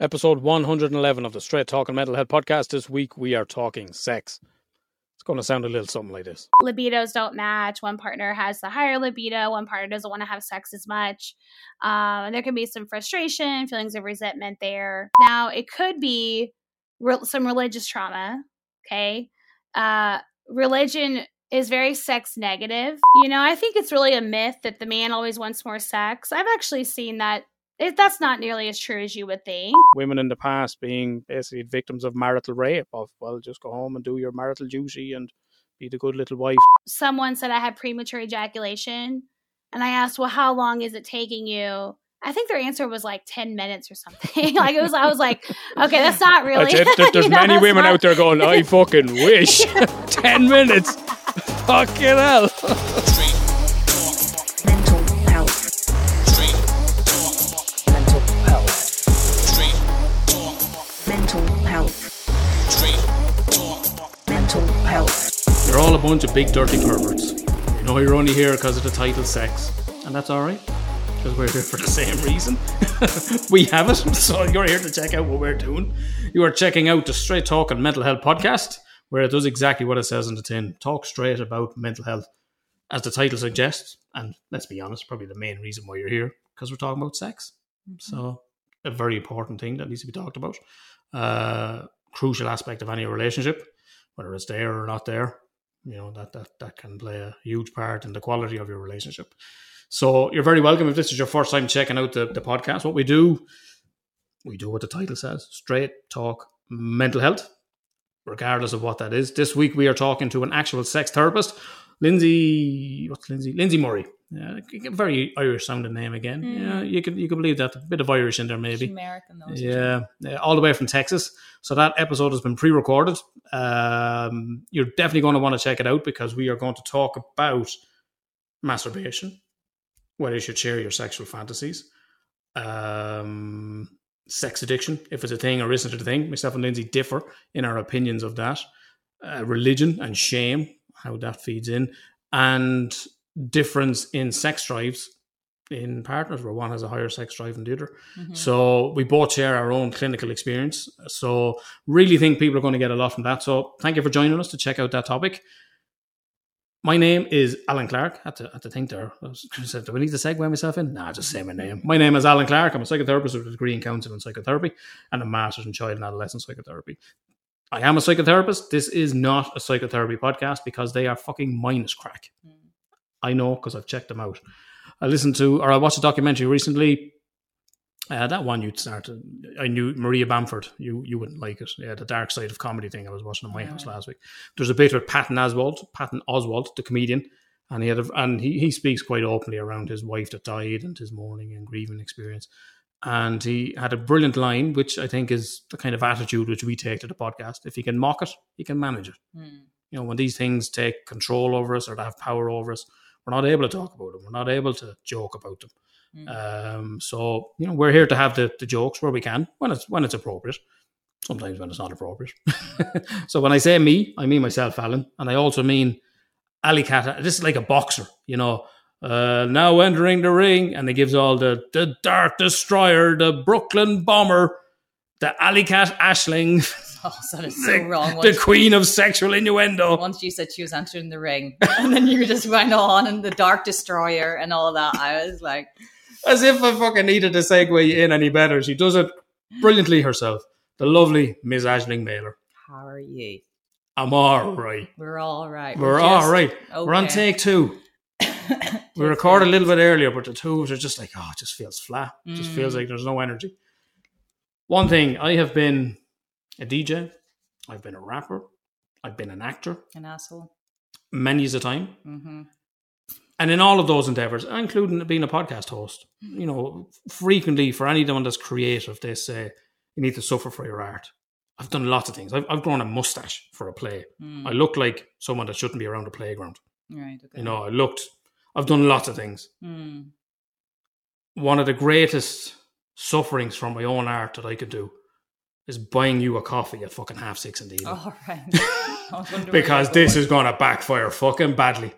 episode 111 of the Straight Talking Mental Health podcast. This week we are talking sex. It's going to sound a little something like this. libidos don't match. One partner has the higher libido, one partner doesn't want to have sex as much. Um, and there can be some frustration, feelings of resentment there. Now, it could be re- some religious trauma. Okay. Uh, religion is very sex negative. You know, I think it's really a myth that the man always wants more sex. I've actually seen that. It, that's not nearly as true as you would think. Women in the past being basically victims of marital rape, of, well, just go home and do your marital duty and be the good little wife. someone said I had premature ejaculation, and I asked, "Well, how long is it taking you?" I think their answer was like ten minutes or something. like it was, I was like, "Okay, that's not really." That's. There- There's know, many women not- out there going, I fucking wish. 10 minutes. Fucking hell. A bunch of big dirty perverts. You know you're only here because of the title sex. And that's alright. Because we're here for the same reason. we have it. So you're here to check out what we're doing. You are checking out the Straight Talk and Mental Health podcast, where it does exactly what it says in the tin. Talk straight about mental health. As the title suggests, and let's be honest, probably the main reason why you're here, because we're talking about sex. So a very important thing that needs to be talked about. Uh, crucial aspect of any relationship, whether it's there or not there. You know that that that can play a huge part in the quality of your relationship. So you're very welcome if this is your first time checking out the, the podcast. What we do, we do what the title says: straight talk mental health, regardless of what that is. This week we are talking to an actual sex therapist, Lindsay. What's Lindsay? Lindsay Murray. Yeah, very Irish sounding name again. Yeah, you could you can believe that a bit of Irish in there maybe. American though. Yeah, yeah, all the way from Texas. So that episode has been pre-recorded. Um, you're definitely going to want to check it out because we are going to talk about masturbation, whether you should share your sexual fantasies, um, sex addiction, if it's a thing or isn't it a thing. Myself and Lindsay differ in our opinions of that. Uh, religion and shame, how that feeds in, and difference in sex drives in partners where one has a higher sex drive than the other. Mm-hmm. So we both share our own clinical experience. So really think people are going to get a lot from that. So thank you for joining us to check out that topic. My name is Alan Clark. I had to, I had to think there. I was gonna say, do I need to segue myself in? Nah, just say my name. My name is Alan Clark. I'm a psychotherapist with a degree in counselling and psychotherapy and a master's in child and adolescent psychotherapy. I am a psychotherapist. This is not a psychotherapy podcast because they are fucking minus crack. I know because I've checked them out. I listened to or I watched a documentary recently. Uh, that one you started. I knew Maria Bamford. You you wouldn't like it. Yeah, the dark side of comedy thing. I was watching in my house last week. There's a bit with Patton Oswalt, Patton Oswalt, the comedian, and he had a, and he, he speaks quite openly around his wife that died and his mourning and grieving experience. And he had a brilliant line, which I think is the kind of attitude which we take to the podcast. If he can mock it, he can manage it. Mm. You know, when these things take control over us or they have power over us, we're not able to talk about them. We're not able to joke about them. Um, so you know, we're here to have the, the jokes where we can when it's when it's appropriate. Sometimes when it's not appropriate. so when I say me, I mean myself, Alan, and I also mean Ali Cat. This is like a boxer, you know. Uh, now entering the ring, and he gives all the the Dark Destroyer, the Brooklyn Bomber, the Alley Cat Ashling, Oh, that is so the, wrong. the Once, Queen of Sexual Innuendo. once you said she was entering the ring, and then you just went on and the Dark Destroyer and all that. I was like, As if I fucking needed to segue in any better. She does it brilliantly herself. The lovely Miss Ashling Mailer. "How are you? I'm all right. We're all right. We're just- all right. We're on take two. We recorded a little bit earlier, but the twos are just like, oh, it just feels flat. It just feels Mm. like there's no energy. One thing, I have been a DJ, I've been a rapper, I've been an actor, An asshole. many as a time. hmm And in all of those endeavors, including being a podcast host, you know, frequently for anyone that's creative, they say you need to suffer for your art. I've done lots of things. I've, I've grown a mustache for a play. Mm. I look like someone that shouldn't be around a playground. Right. Okay. You know, I looked, I've done lots of things. Mm. One of the greatest sufferings from my own art that I could do is buying you a coffee at fucking half six in the evening. All right. Wondering where because this is going to backfire fucking badly.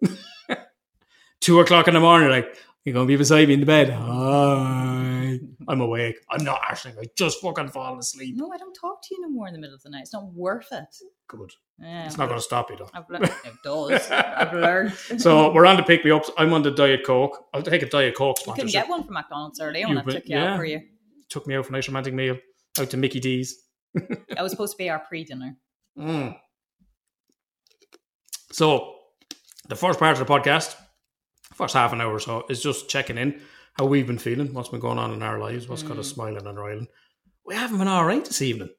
Two o'clock in the morning, like, you're going to be beside me in the bed. Hi. I'm awake. I'm not ashling. I just fucking fallen asleep. No, I don't talk to you no more in the middle of the night. It's not worth it. Good. Yeah, It's not going to stop you though. I've learned. It does. I've learned. So we're on to pick me ups. I'm on the Diet Coke. I'll take a Diet Coke you couldn't get one from McDonald's earlier You when I took you yeah. out for you. Took me out for a nice romantic meal. Out to Mickey D's. That was supposed to be our pre-dinner. Mm. So, the first part of the podcast, first half an hour or so, is just checking in how we've been feeling, what's been going on in our lives, what's got us Mm. smiling and island. We haven't been all right this evening.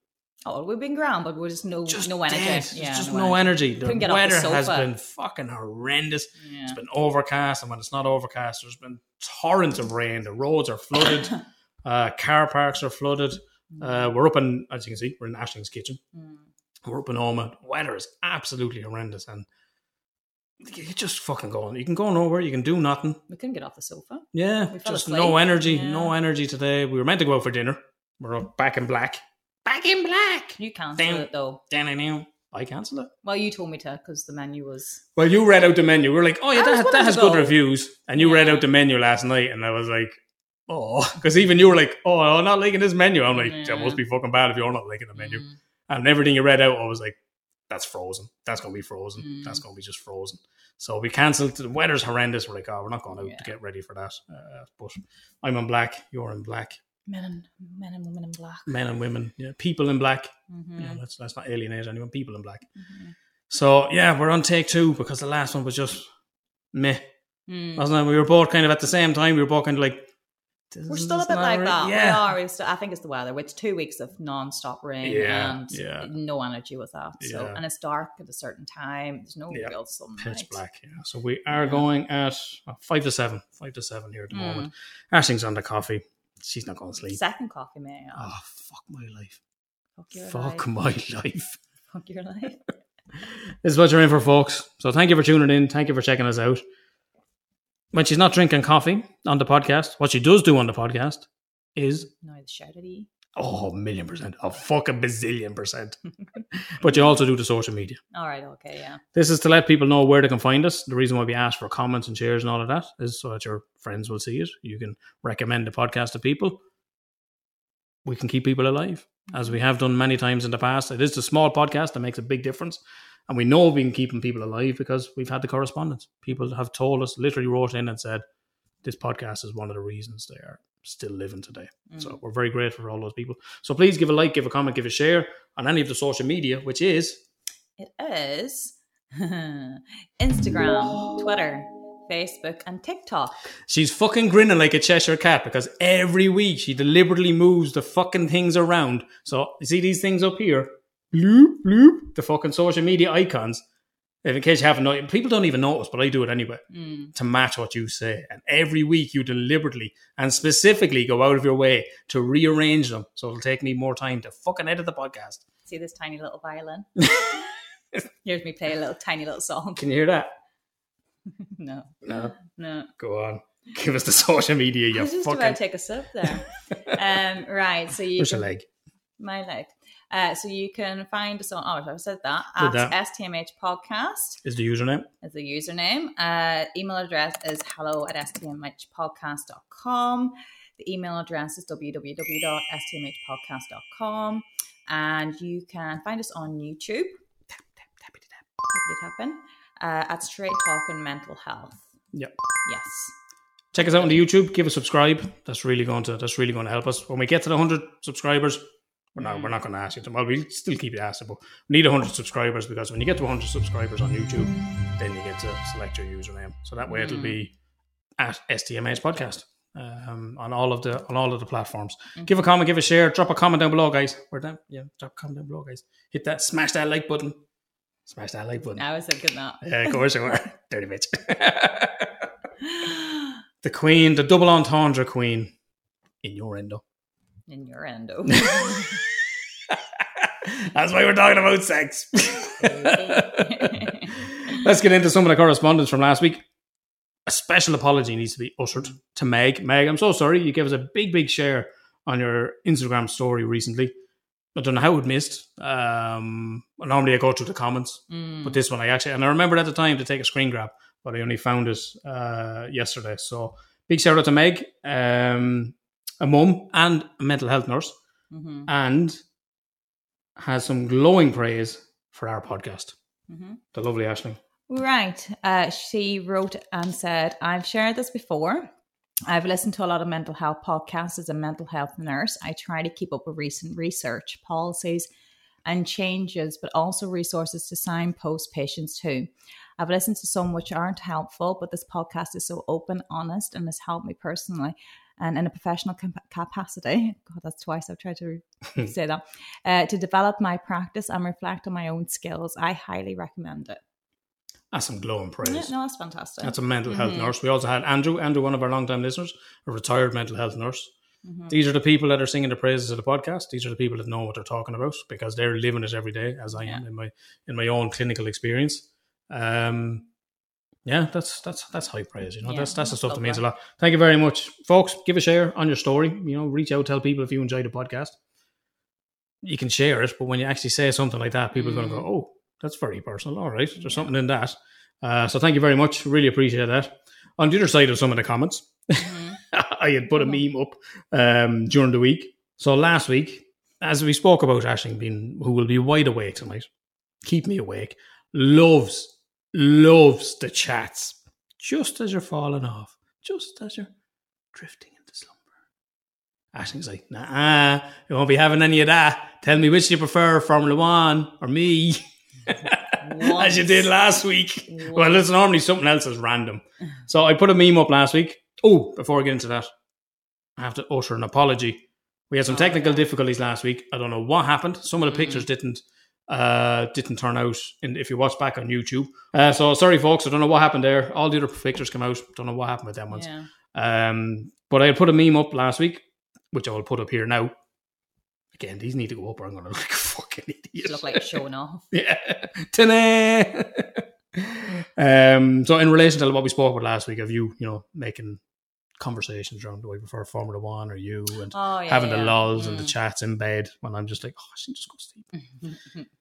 Oh, we've been ground, but we're just no Just no energy. dead. There's Yeah, just no energy. The off the weather has been fucking horrendous. Yeah. It's been overcast, and when it's not overcast, there's been torrents of rain. The roads are flooded. uh, car parks are flooded. Uh, we're up in, as you can see, we're in Ashling's kitchen. Mm. We're up in Omagh. The weather is absolutely horrendous, and you just fucking go on. You can go nowhere. You can do nothing. We couldn't get off the sofa. Yeah, We just no energy. Yeah. No energy today. We were meant to go out for dinner. We're back in black. Back in black. You cancelled Damn. it though. Down it now. I cancelled it. Well, you told me to because the menu was. Well, you read out the menu. We were like, oh yeah, I that, that has to good reviews. And you read out the menu last night, and I was like, oh, because even you were like, oh, I'm not liking this menu. I'm like, that Yeah. must be fucking bad if you're not liking the menu. Mm. And everything you read out, I was like, that's frozen. That's going to be frozen. Mm. That's going to be just frozen. So we cancelled. The weather's horrendous. We're like, oh, we're not going out Yeah. to get ready for that. Uh, but I'm in black. You're in black. Men and men and women in black. Men and women. Yeah, people in black. Mhm. Yeah, let's, let's not alienate anyone. People in black. Mhm. So yeah, we're on take two because the last one was just meh. Mm. Wasn't it? We were both kind of at the same time. We were both kind of like, We're still a bit like right. that. We Yeah. are. We're still, I think it's the weather. It's two weeks of non-stop rain Yeah, and yeah. no energy with that. So Yeah. and it's dark at a certain time. There's no Yeah. real sunlight. Pitch black. Yeah. So we are going at well, five to seven. Five to seven here at the Mm. moment. Ashling's on the coffee. She's not going to sleep. Second coffee, may I? Oh fuck my life. Fuck your Fuck life. my life. Fuck your life. This is what you're in for, folks. So thank you for tuning in. Thank you for checking us out. When she's not drinking coffee on the podcast, what she does do on the podcast is No, the shout at E. oh, a million percent, a fucking bazillion percent. but you also do the social media. All right. Okay. Yeah. This is to let people know where they can find us. The reason why we ask for comments and shares and all of that is so that your friends will see it. You can recommend the podcast to people. We can keep people alive, as we have done many times in the past. It is the small podcast that makes a big difference. And we know we can keep people alive because we've had the correspondence. People have told us, literally wrote in and said, this podcast is one of the reasons they are still living today. So mm. we're very grateful for all those people. So please give a like, give a comment, give a share on any of the social media, which is It is Instagram, Twitter, Facebook, and TikTok. She's fucking grinning like a Cheshire cat because every week she deliberately moves the fucking things around. So you see these things up here, bloop bloop, the fucking social media icons. If in case you haven't noticed, people don't even notice, but I do it anyway Mm. to match what you say. And every week you deliberately and specifically go out of your way to rearrange them, so it'll take me more time to fucking edit the podcast. See this tiny little violin? Here's me play a little tiny little song. Can you hear that? No, No. no. Go on, give us the social media. I You was just about to take a sip there. um, right. So you Push a leg. my leg. Uh, so you can find us on. Oh, I said that Did at that. STMH Podcast Is the username? is the username. Uh, email address is hello at stmhpodcast.com. The email address is www.stmhpodcast.com. And you can find us on YouTube. Tappity tapping. Uh, at Straight Talking Mental Health. Yep. Yes. check us out on the YouTube. Give us a subscribe. That's really going to that's really going to help us. When we get to the hundred subscribers, we're not we're mm. not going to ask you to. Well, we'll still keep you asking, but we need hundred subscribers because when you get to hundred subscribers on YouTube, then you get to select your username. So that way it'll mm. be at STMH Podcast um, on all of the on all of the platforms. Mm. Give a comment, give a share, drop a comment down below, guys. We're down. Yeah, drop a comment down below, guys. Hit that, smash that like button. Smash that like button. I was thinking that. Yeah, of course you were. Dirty bitch. the queen, the double entendre queen, in your endo. In your endo. That's why we're talking about sex. Let's get into some of the correspondence from last week. A special apology needs to be uttered to Meg. Meg, I'm so sorry. You gave us a big, big share on your Instagram story recently. I don't know how it missed. Um, normally I go through the comments, Mm. but this one I actually, and I remembered at the time to take a screen grab, but I only found it uh, yesterday. So big shout out to Meg. Um, a mum and a mental health nurse, hmm and has some glowing praise for our podcast. hmm The lovely Ashley. Right. Uh, she wrote and said, I've shared this before. I've listened to a lot of mental health podcasts as a mental health nurse. I try to keep up with recent research, policies, and changes, but also resources to signpost patients too. I've listened to some which aren't helpful, but this podcast is so open, honest, and has helped me personally and in a professional cap- capacity. God, that's twice I've tried to say that. Uh, to develop my practice and reflect on my own skills. I highly recommend it. That's some glowing praise. Yeah, no, that's fantastic. That's a mental health Mhm. nurse. We also had Andrew, Andrew, one of our long-time listeners, a retired mental health nurse. Mhm. These are the people that are singing the praises of the podcast. These are the people that know what they're talking about because they're living it every day, as I am in my in my own clinical experience. Um, yeah, that's that's that's high praise. You know, Yeah, that's that's the stuff that means a lot. Thank you very much, folks. Give a share on your story. You know, reach out, tell people if you enjoy the podcast. You can share it, but when you actually say something like that, people are going to Mm. go, "Oh, that's very personal." All right, there's something in that. Uh, so thank you very much. Really appreciate that. On the other side of some of the comments, Mhm. I had put a meme up um, during the week. So last week, as we spoke about Ashling being who will be wide awake tonight, keep me awake, loves, loves the chats just as you're falling off, just as you're drifting into slumber. Ashling's like, nah, you won't be having any of that. Tell me which you prefer, Formula One or me. as you did last week. Well, it's normally something else is random. So I put a meme up last week. Oh, before I get into that, I have to utter an apology. We had some technical difficulties last week. I don't know what happened. Some of the Mm. pictures didn't uh didn't turn out in, if you watch back on YouTube. Uh, so sorry folks, I don't know what happened there. All the other pictures come out. Don't know what happened with them ones. Yeah. Um but I had put a meme up last week, which I will put up here now. Again, these need to go up or I'm gonna look like a fucking idiot. Look like showing off. Yeah. Um, so in relation to what we spoke about last week of you, you know, making conversations around do I prefer Formula One or you and Oh, yeah. having the yeah. lulls and the Mm. chats in bed when I'm just like, oh, I should just go to sleep.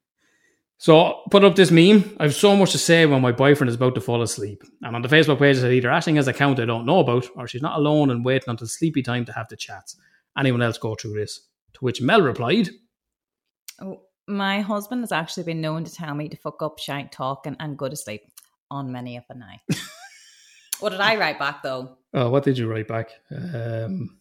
So put up this meme. I have so much to say when my boyfriend is about to fall asleep. And on the Facebook page said either Ashling has a account I don't know about, or she's not alone and waiting until sleepy time to have the chats. Anyone else go through this? To which Mel replied, Oh, My husband has actually been known to tell me to fuck up, shite, talk, and, and go to sleep on many of a night. what did I write back though? Oh, what did you write back? Um,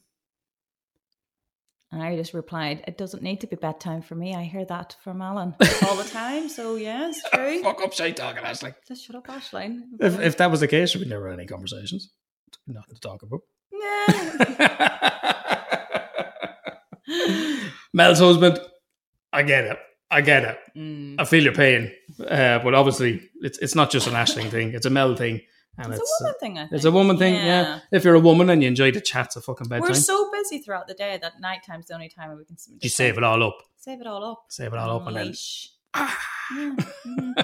And I just replied, "It doesn't need to be bedtime for me. I hear that from Alan all the time. So yes, true. fuck up, shite talking, Ashling. Just shut up, Ashline. If, if that was the case, we'd never have any conversations. Nothing to talk about. Yeah. Mel's husband, I get it. I get it. Mm. I feel your pain. Uh, but obviously, it's it's not just an Ashling thing. It's a Mel thing. And It's, it's, a woman thing, I think. it's a woman thing. Yeah. If you're a woman and you enjoy the chats at fucking bedtime, We're so busy throughout the day that night nighttime's the only time we can you save it all up. Save it all up. Save it all up and then. Unleash. Yeah. Mhm.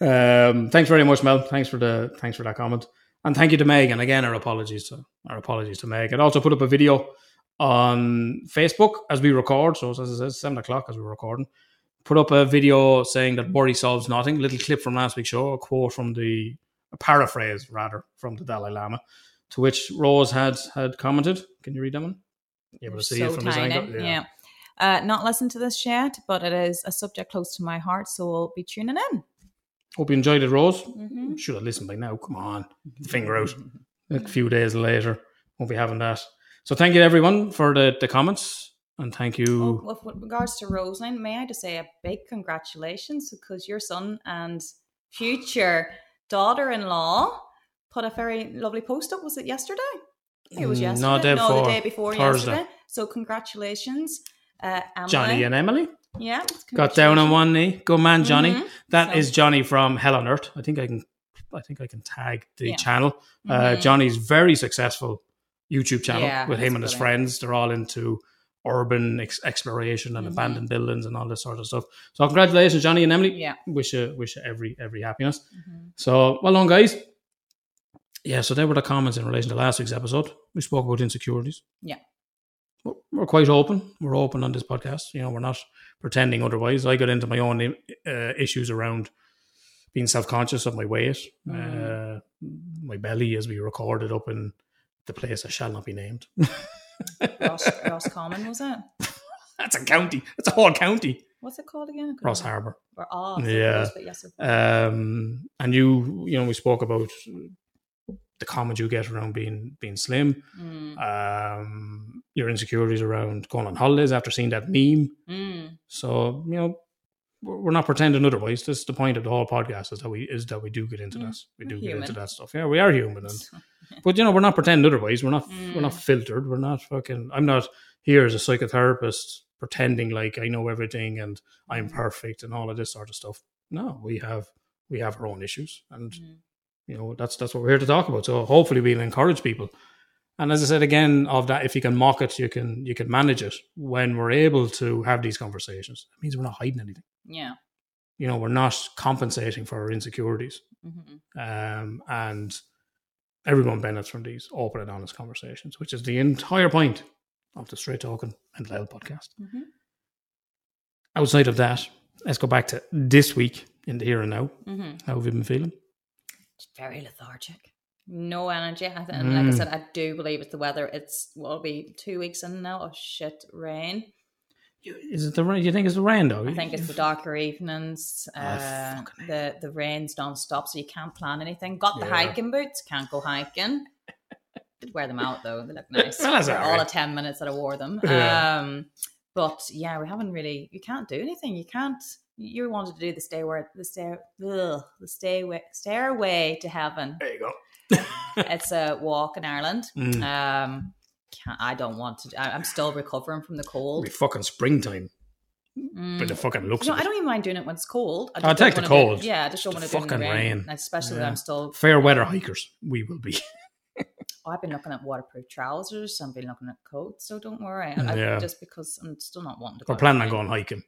um, thanks very much, Mel. Thanks for the thanks for that comment, and thank you to Meg. And again, our apologies to our apologies to Meg. I'd also put up a video on Facebook as we record. So as it says, seven o'clock as we're recording. Put up a video saying that worry solves nothing. Little clip from last week's show, a quote from the a paraphrase rather from the Dalai Lama, to which Rose had had commented. Can you read that one? You able to see it from tiny. angle? Yeah. Uh, not listened to this yet, but it is a subject close to my heart, so we'll be tuning in. Hope you enjoyed it, Rose. Mhm. Should have listened by now. Come on, the finger out. a few days later won't be having that so thank you everyone for the, the comments and thank you Oh, with, regards to Roseline, may I just say a big congratulations because your son and future daughter-in-law put a very lovely post up. Was it yesterday? It was Mm, yesterday. no, day no, the day before Thursday. yesterday. So congratulations, uh, Emily. johnny and emily yeah, got down on one knee good man johnny Mhm. That is So- johnny from hell on earth i think i can i think i can tag the Yeah. channel uh, Mhm. johnny's very successful youtube channel Yeah, with him and his brilliant. friends they're all into urban ex- exploration and Mhm. abandoned buildings and all this sort of stuff so congratulations johnny and emily Yeah. wish you wish you every every happiness Mhm. So, well done, guys. Yeah, so there were the comments in relation to last week's episode. We spoke about insecurities. Yeah. We're, we're quite open. We're open on this podcast. You know, we're not pretending otherwise. I got into my own uh, issues around being self conscious of my weight, Mm. uh, my belly as we recorded up in the place I shall not be named. Ross, Roscommon was it? That's a county. That's a whole county. What's it called again? I couldn't Ross remember. Harbour. Or off. Yeah. But yes, Um, and you, you know, we spoke about the comments you get around being being slim, Mm, um, your insecurities around going on holidays after seeing that meme. mm, So you know, we're not pretending otherwise. This is the point of the whole podcast is that we is that we do get into Mm, this. We do get into that stuff. Yeah, we are human, and but you know, we're not pretending otherwise. We're not we're not Mm. filtered. We're not fucking. I'm not here as a psychotherapist pretending like I know everything and I'm Mm. perfect and all of this sort of stuff. No, we have we have our own issues, and mm. you know that's that's what we're here to talk about. So hopefully we'll encourage people. And as I said again, of that, if you can mock it, you can you can manage it. When we're able to have these conversations, it means we're not hiding anything. Yeah. You know, we're not compensating for our insecurities, hmm um, and everyone benefits from these open and honest conversations, which is the entire point of the Straight Talking and Health podcast. hmm Outside of that, let's go back to this week in the here and now. hmm How have you been feeling? It's very lethargic. No energy. I th- And like I Mm. said, I do believe it's the weather. It's what will be two weeks in now of shit rain. Is it the rain? Do you think it's the rain, though? I think it's the darker evenings. Oh, Uh, the the rain's non-stop, so you can't plan anything. Got the Yeah. hiking boots, can't go hiking. Did wear them out though; they look nice. Well, all all right. of ten minutes that I wore them. Yeah. Um, but yeah, we haven't really. You can't do anything. You can't. You wanted to do the stay where the stair, ugh, the stairway, stairway to heaven. There you go. It's a walk in Ireland. Mm. Um, can't, I don't want to. I, I'm still recovering from the It'll cold. be fucking springtime, Mm. but the fucking looks No, of I don't even mind doing it when it's cold. I don't take the do- cold. yeah, I just don't want to do it in the fucking rain, rain. especially when I'm still. Fair weather hikers, we will be. Oh, I've been looking at waterproof trousers. I've been looking at coats. So don't worry. I, Yeah. I, just because I'm still not wanting to. We're planning on going hiking.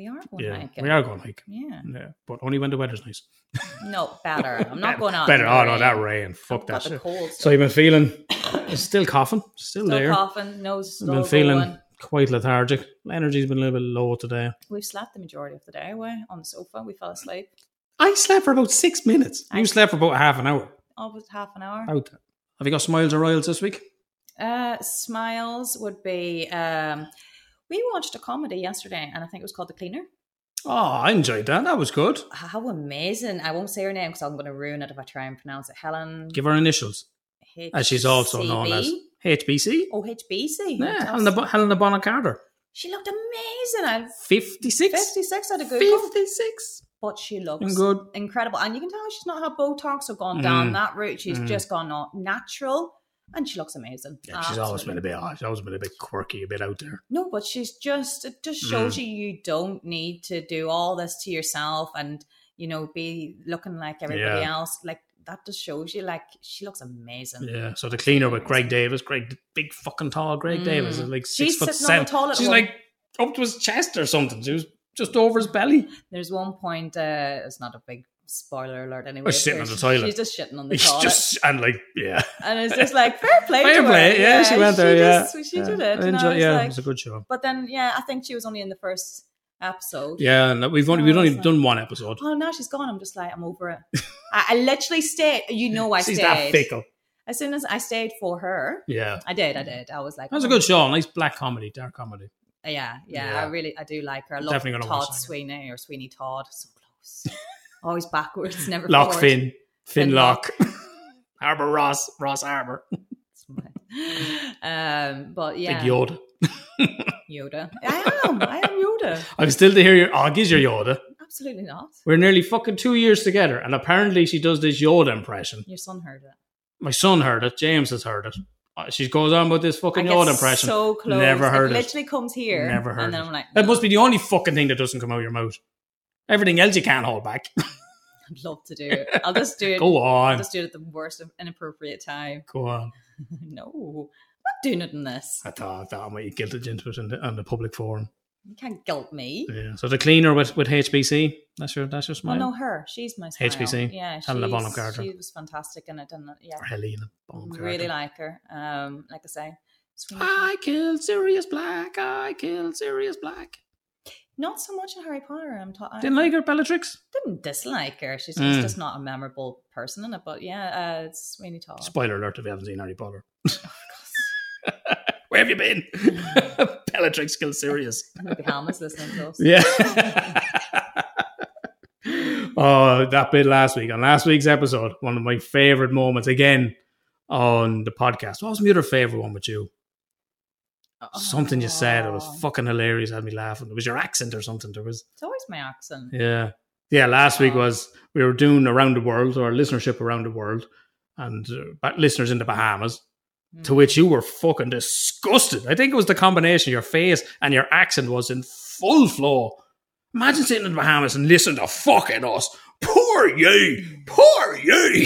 We are going Yeah, hiking. we are going hiking. Yeah. Yeah, but only when the weather's nice. No, better. I'm not going out. Better. Oh no, that rain. Fuck that shit. cold. So you've been feeling still coughing, still, still there. coughing, nose I've still been feeling going. quite lethargic. Energy's been a little bit low today. We've slept the majority of the day away on the sofa. We fell asleep. I slept for about six minutes. You I- slept for about half an hour. Almost half an hour. Out. Have you got smiles or royals this week? Uh, smiles would be. Um, we watched a comedy yesterday, and I think it was called The Cleaner. Oh, I enjoyed that. That was good. How amazing! I won't say her name because I'm going to ruin it if I try and pronounce it. Helen. Give her initials. As she's also known as HBC. Oh, HBC. Yeah, Helena, Bo- Helena Bonham Carter. She looked amazing. I 56? 56 at a Google, 56. but she looks good. incredible. And you can tell she's not had Botox or gone down Mm. that route. She's Mm. just gone natural, and she looks amazing. Yeah, she's always been a bit she's always been a bit quirky, a bit out there. No, but she's just it just Mm. shows you you don't need to do all this to yourself and you know be looking like everybody Yeah. else. Like that just shows you like she looks amazing. Yeah. So the cleaner with Greg Davies, Greg big fucking tall Greg Mm. Davies is like six She's foot sitting on seven. She's one. like up to his chest or something. She was just over his belly. There's one point. uh It's not a big spoiler alert anyway. she's sitting on the toilet. She's just shitting on the toilet, just and like yeah. and it's just like fair play. Fair to her. play. Yeah, she went there. yeah. just- she yeah. did it. I enjoy- yeah, like- it was a good show. but then yeah, I think she was only in the first episode. Yeah, and we've only Oh, we've only that's done one episode. Oh, now she's gone. I'm just like, I'm over it. I, I literally stayed. You know, I She's stayed. that fickle. As soon as I stayed for her, Yeah. I did. I did. I was like, That was a oh, good show. Nice black comedy, dark comedy. Yeah, yeah, Yeah. I really, I do like her. I love Definitely Todd. Sweeney or Sweeney Todd. So close. Always backwards, never Lock forward. Finn, Finn Lock. Harbour Ross, Ross Harbour, Um, but yeah, Big Yoda. Yoda. I am. I am Yoda. I'm still to hear your oh, he's your Yoda. Absolutely not. We're nearly fucking two years together, and apparently she does this Yoda impression. Your son heard it. My son heard it. James has heard it. Uh, She goes on with this fucking Yoda impression. So close. Never heard it. it. Literally comes here. Never heard And then it. I'm like, That must be the only fucking thing that doesn't come out of your mouth. Everything else you can't hold back. I'd love to do it. I'll just do it. Go I'll on. just do it at the worst inappropriate time. Go on. no, I'm not doing it in this. I thought, I thought I might get guilted into it in the, on the public forum. You can't guilt me. Yeah. So the cleaner with, with HBC. That's your that's your Oh smile. no, her. She's my smile. HBC? Yeah, Helena she's- Bonham Carter. She was fantastic in it, and yeah, Or Helena Bonham really like her. Um, like I say, I killed Sirius Black. I killed Sirius Black. Not so much in Harry Potter. I'm ta- I Didn't like her, Bellatrix? didn't dislike her. She's Mm. just not a memorable person in it. But yeah, uh, it's Sweeney Todd. Spoiler alert if you haven't seen Harry Potter. Where have you been? Bellatrix kills Sirius. Maybe Helma's listening to us. Yeah. oh, that bit last week on last week's episode, one of my favorite moments again on the podcast. What was my other favorite one with you? Something you said. It was Oh. fucking hilarious. Had me laughing. It was your accent or something. There was. It's always my accent. Yeah. Yeah, last week Oh. was we were doing around the world, or listenership around the world, and uh, but listeners in the Bahamas, Mm. to which you were fucking disgusted. I think it was the combination of your face and your accent was in full flow. Imagine sitting in the Bahamas and listening to fucking us. Poor you, poor you.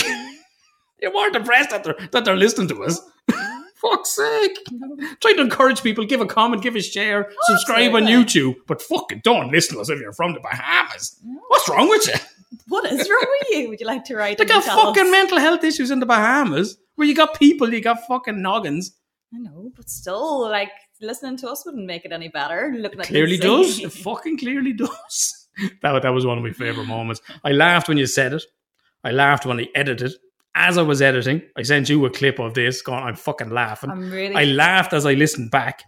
you weren't impressed that they're, that they're listening to us. Fuck's sake. Try to encourage people, give a comment, give a share, subscribe on YouTube, but fucking don't listen to us if you're from the Bahamas. What's wrong with you? What is wrong with you? Would you like to write? They got fucking us? mental health issues in the Bahamas where you got people, you got fucking noggins. I know, but still, like listening to us wouldn't make it any better. Looking at Clearly does. It fucking clearly does. That, that was one of my favourite moments. I laughed when you said it. I laughed when I edited. As I was editing, I sent you a clip of this going, I'm fucking laughing. I'm really. I laughed as I listened back.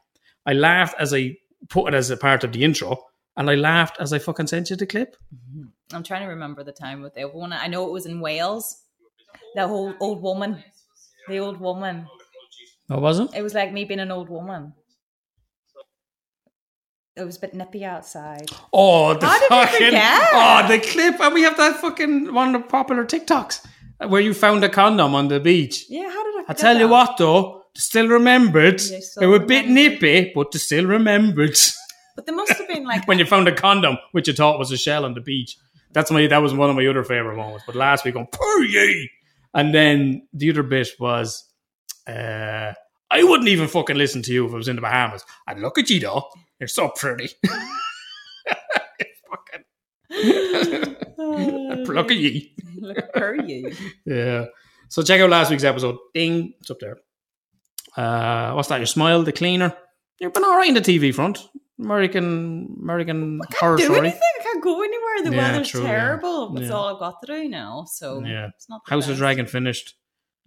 I laughed as I put it as a part of the intro. And I laughed as I fucking sent you the clip. Mm-hmm. I'm trying to remember the time with the one. I know it was in Wales. The whole old woman, the old woman. What was it? It was like me being an old woman. It was a bit nippy outside. Oh, the How fucking oh the clip, and we have that fucking one of the popular TikToks where you found a condom on the beach. Yeah, how did I? I tell you what, though, they still remembered. They They, still were a bit nippy, but they still remembered But there must have been like when you found a condom, which you thought was a shell on the beach. That's my that was one of my other favorite moments. But last week on ye, and then the other bit was, uh, I wouldn't even fucking listen to you if I was in the Bahamas. I'd look at you though. You're so pretty. look at you. look at. Yeah. So check out last week's episode. Ding, it's up there. Uh, what's that? Your smile, the cleaner. You've been all right in the TV front. American, American horror do story. anything. I can't go anywhere. The Yeah, weather's true, yeah. terrible. That's Yeah. all I've got to do now. So Yeah. it's not House of. Dragon finished.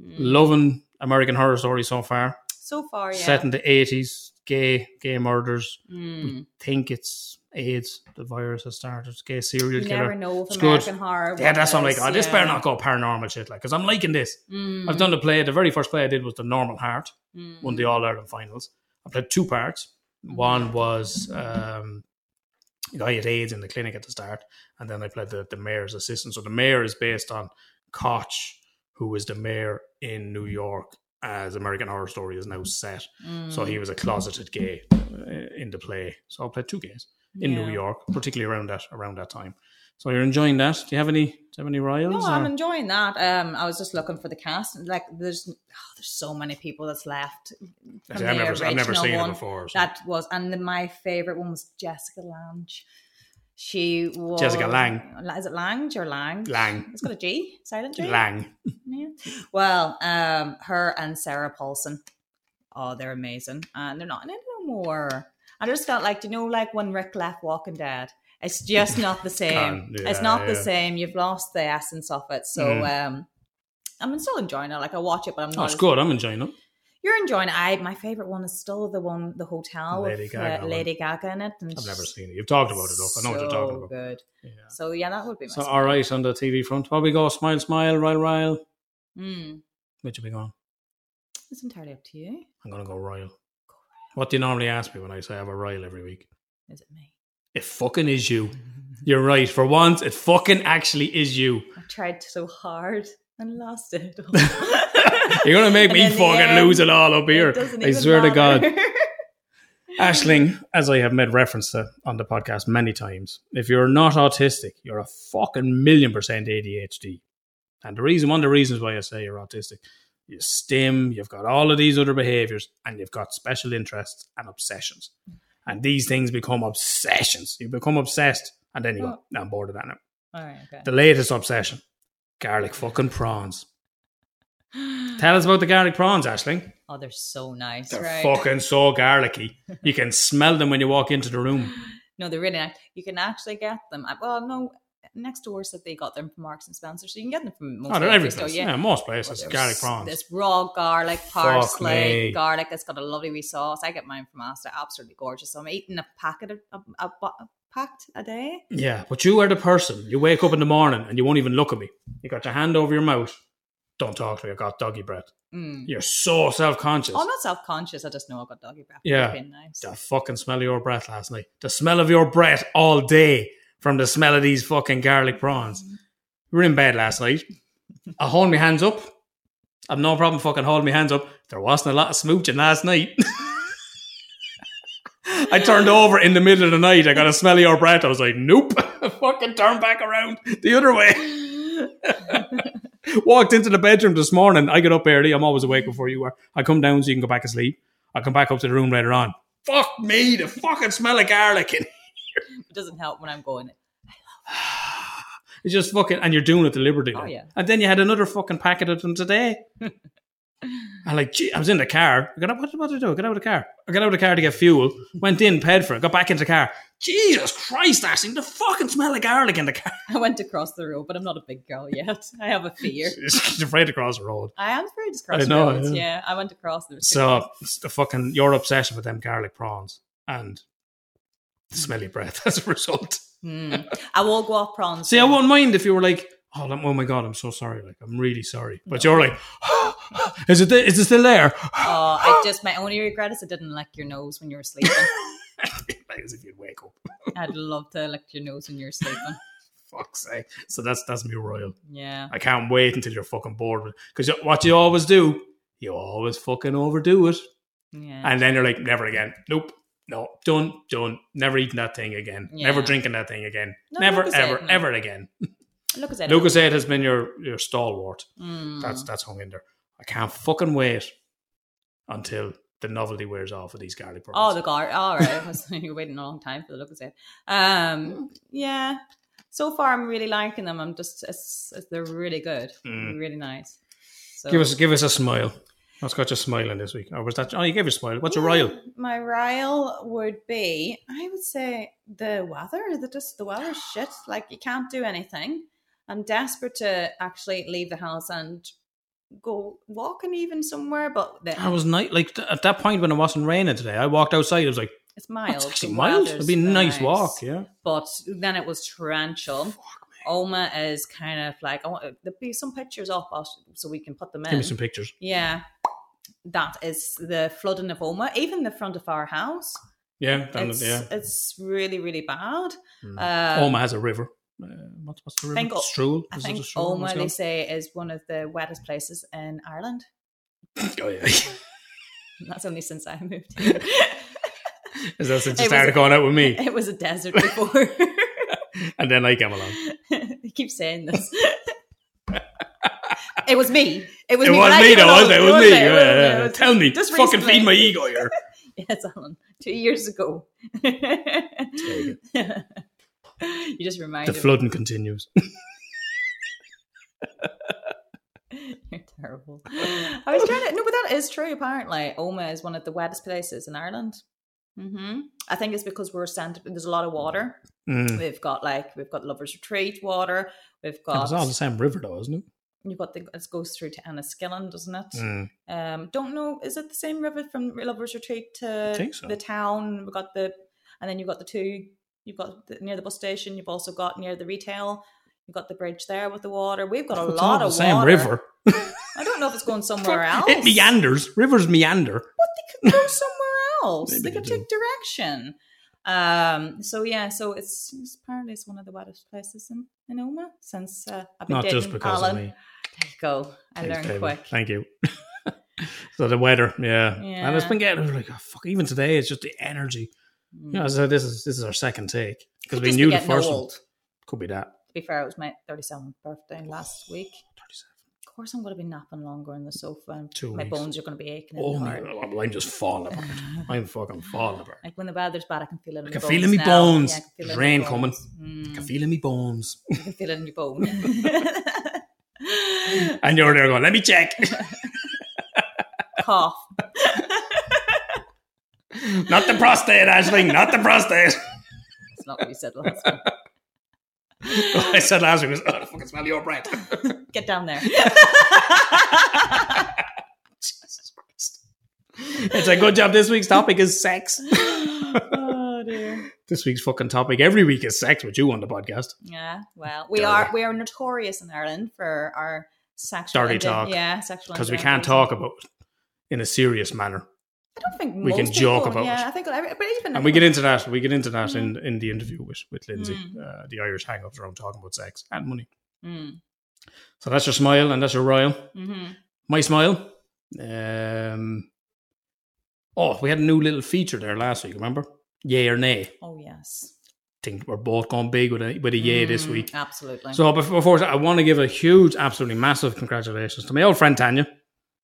Mm. Loving American Horror Story so far. So far, yeah. Set in the eighties, gay, gay murders. Mm. Think it's AIDS. The virus has started. Gay serial You killer. never know if It's American good. horror. Yeah, that's what I'm like. Oh, this better not go paranormal shit, like, because I'm liking this. Mm. I've done the play. The very first play I did was the Normal Heart. Mm. won the All Ireland finals. I played two parts. One was um, guy had AIDS in the clinic at the start, and then I played the, the mayor's assistant. So the mayor is based on Koch, who was the mayor in New York as American Horror Story is now set. Mm. So he was a closeted gay uh, in the play. So I played two gays in New York, particularly around that around that time. So you're enjoying that? Do you have any? Do you have any royals? No, I'm enjoying that. Um, I was just looking for the cast. Like, there's oh, there's so many people that's left. From I've never, I've never seen one. it before. so- That was, and then my favorite one was Jessica Lange. She was Jessica Lange. Is it Lange or Lang? Lang. It's got a G, silent G. Lang. Yeah. Well, um, her and Sarah Paulson. Oh, they're amazing, and they're not in it no more. I just felt like, you know, like when Rick left Walking Dead, it's just not the same. Can't- it's yeah, not the same. You've lost the essence of it. So, Mm. um, I'm still enjoying it. Like I watch it, but I'm Oh, not. it's as- good. I'm enjoying it. You're enjoying it. I my favorite one is still the one, the hotel Lady with Gaga uh. Lady Gaga in it. And I've never seen it. You've talked about it, though. I know what you're talking about. Good. Yeah. So yeah, that would be my. So, all right, on the TV front. What we go? Smile, smile, rile, rile. Mm. Which are we going? It's entirely up to you. I'm going to go royal. What do you normally ask me when I say I have a royal every week? Is it me? It fucking is you. You're right. For once, it fucking actually is you. I tried so hard and lost it. You're going to make me fucking end, lose it all up here. I swear to God. Ashling, as I have made reference to on the podcast many times, if you're not autistic, you're a fucking million percent ADHD. And the reason, one of the reasons why I say you're autistic, you stim, you've got all of these other behaviors, and you've got special interests and obsessions. And these things become obsessions. You become obsessed, and then you go, Oh. "No, I'm bored of that now. All right, okay. The latest obsession garlic fucking prawns. Tell us about the garlic prawns, Ashling. Oh, they're so nice, They're right? fucking so garlicky. You can smell them when you walk into the room. No, they're really nice. You can actually get them. I- Well, no, next door said they got them from Marks and Spencer, so you can get them from most Oh, they're every place. Yeah. most places. There's- Garlic prawns. There's raw garlic, parsley, garlic. It's got a lovely wee sauce. I get mine from Asda. Absolutely gorgeous. So I'm eating a packet of a, a, a packed a day. Yeah, but you are the person. You wake up in the morning and you won't even look at me. You got your hand over your mouth. Don't talk to me. I got doggy breath. Mm. You're so self conscious. Oh, I'm not self conscious. I just know I got doggy breath. Yeah. Nice. The fucking smell of your breath last night. The smell of your breath all day from the smell of these fucking garlic prawns. We were in bed last night. I hold my hands up. I've no problem fucking holding my hands up. There wasn't a lot of smooching last night. I turned over in the middle of the night. I got a smell of your breath. I was like, nope. fucking turn back around the other way. Walked into the bedroom this morning. I get up early. I'm always awake before you are. I come down so you can go back to sleep. I come back up to the room later on. Fuck me, the fucking smell of garlic. in It doesn't help when I'm going. It's just fucking, and you're doing it deliberately. Oh, yeah. And then you had another fucking packet of them today. I like, gee, I was in the car. I got up, what, what did I do? I got out of the car. I got out of the car to get fuel. Went in, paid for it. Got back into the car. Jesus Christ, Ashling, the fucking smell of garlic in the car. I went across the road, but I'm not a big girl yet. I have a fear. She's afraid to cross the road. I am afraid to cross I know, roads. yeah. Yeah. I went across the So it's the fucking your obsession with them garlic prawns and the smelly breath as a result. Hmm. I will go off prawns. See, I wouldn't mind if you were like, "Oh, oh my god, I'm so sorry. Like, I'm really sorry." But you're like, "Is it? th- Is it still there?" Oh, I just my only regret is I didn't lick your nose when you were sleeping. as if you'd wake up. I'd love to lick your nose when you're sleeping. Fuck's sake. So that's that's me royal. Yeah. I can't wait until you're fucking bored because what you always do, you always fucking overdo it, Yeah. and then you're like, "Never again." Nope. No, done, done. Never eating that thing again. Never Yeah. drinking that thing again. No, Never, Lucozade, ever, ever again. That. Lucozade has been your your stalwart. Mm. That's that's hung in there. I can't fucking wait until the novelty wears off of these garlic products. Oh, the gar. All right. You're waiting a long time for the look of it. Um. Yeah. So far, I'm really liking them. I'm just. It's, it's, they're really good. Mm. Really nice. So give us give us a smile. What's got you smiling this week? Or was that? Oh, you gave a smile. What's your rile? My rile would be, I would say, the weather. The just the weather's shit. Like you can't do anything. I'm desperate to actually leave the house and go walking even somewhere, but the, I was night like at that point when it wasn't raining today. I walked outside. It was like it's mild. that's actually mild. It'd be a nice nice. walk. Yeah. But then it was torrential. Omagh is kind of like I want there'll be some pictures up us so we can put them in. Give me some pictures. Yeah, that is the flooding of Omagh. Even the front of our house, Yeah. It's the, yeah. it's really really bad. Mm. Um, Omagh has a river. Uh, what's, what's the river? think Strule. I think Strule? Omagh What's it they say is one of the wettest places in Ireland. Oh yeah. That's only since I moved here. Is that since It you was- started going out with me? it was a desert before. And then I came along. I keep saying this. it was me. It was It me. was me though, wasn't it? It was me. It Yeah, was me. yeah, It yeah. was- Tell me. Just Fucking feed my ego here. Yes, Alan. Two years ago. you just reminded The flooding continues. You're terrible. I was trying to. No, but that is true. Apparently, Omagh is one of the wettest places in Ireland. Mm-hmm. I think it's because we're sent. There's a lot of water. Mm. We've got like we've got Lovers Retreat water. We've got It's all the same river though, isn't it? you've got the it goes through to Enniskillen, doesn't it? Mm. Um, don't know. Is it the same river from Lovers Retreat to so. the town? We've got the, and then you've got the two. You've got the, near the bus station. You've also got near the retail. You've got the bridge there with the water. We've got a It's lot of the same water. river. I don't know if it's going somewhere else. It meanders. Rivers meander. But they could go somewhere else. Maybe they could they take direction. Um. So yeah. So it's, it's apparently it's one of the wettest places in, in Omagh since uh, I've been Not dating just because Alan. of me. There you go. I Thanks, learned quick. Thank you. so the weather, yeah. And it's been getting like oh, fuck. Even today, it's just the energy. Mm. Know, so this is this is our second take because we knew be the first old. one. Could be that. To be fair, it was my 37th birthday last week. 37. Of course, I'm going to be napping longer on the sofa. and Two my weeks. bones are going to be aching. in Oh, my, well, I'm just falling apart. I'm fucking falling apart. Like when the weather's bad, I can feel it. In I can feel in me now. bones. Yeah, I can feel in my rain bones. coming. Mm, I can feel in me bones. you can feel it in your bone. And you're there going, let me check. Cough. Not the prostate, Ashley. not the prostate. That's not what you said last week. I said last week was, oh, I fucking smell your breath. Get down there. Jesus Christ. It's a good job this week's topic is sex. oh dear. This week's fucking topic every week is sex with you on the podcast. Yeah. Well, we are we are notorious in Ireland for our sexual Dirty talk. Yeah, sexual Because we can't talk about it in a serious manner. I don't think we can joke people- about yeah, it. I think, but even And we get into that. We get into that Mm. in, in the interview with, with Lindsay, Mm. uh, the Irish hang-ups around talking about sex and money. Mm, So that's your smile and that's your royal. mhm. My smile. Um, oh, we had a new little feature there last week. Remember? Yay or nay? Oh yes. think we're both going big with a with a yay this Mm, week. Absolutely. So before, before I want to give a huge, absolutely massive congratulations to my old friend Tanya.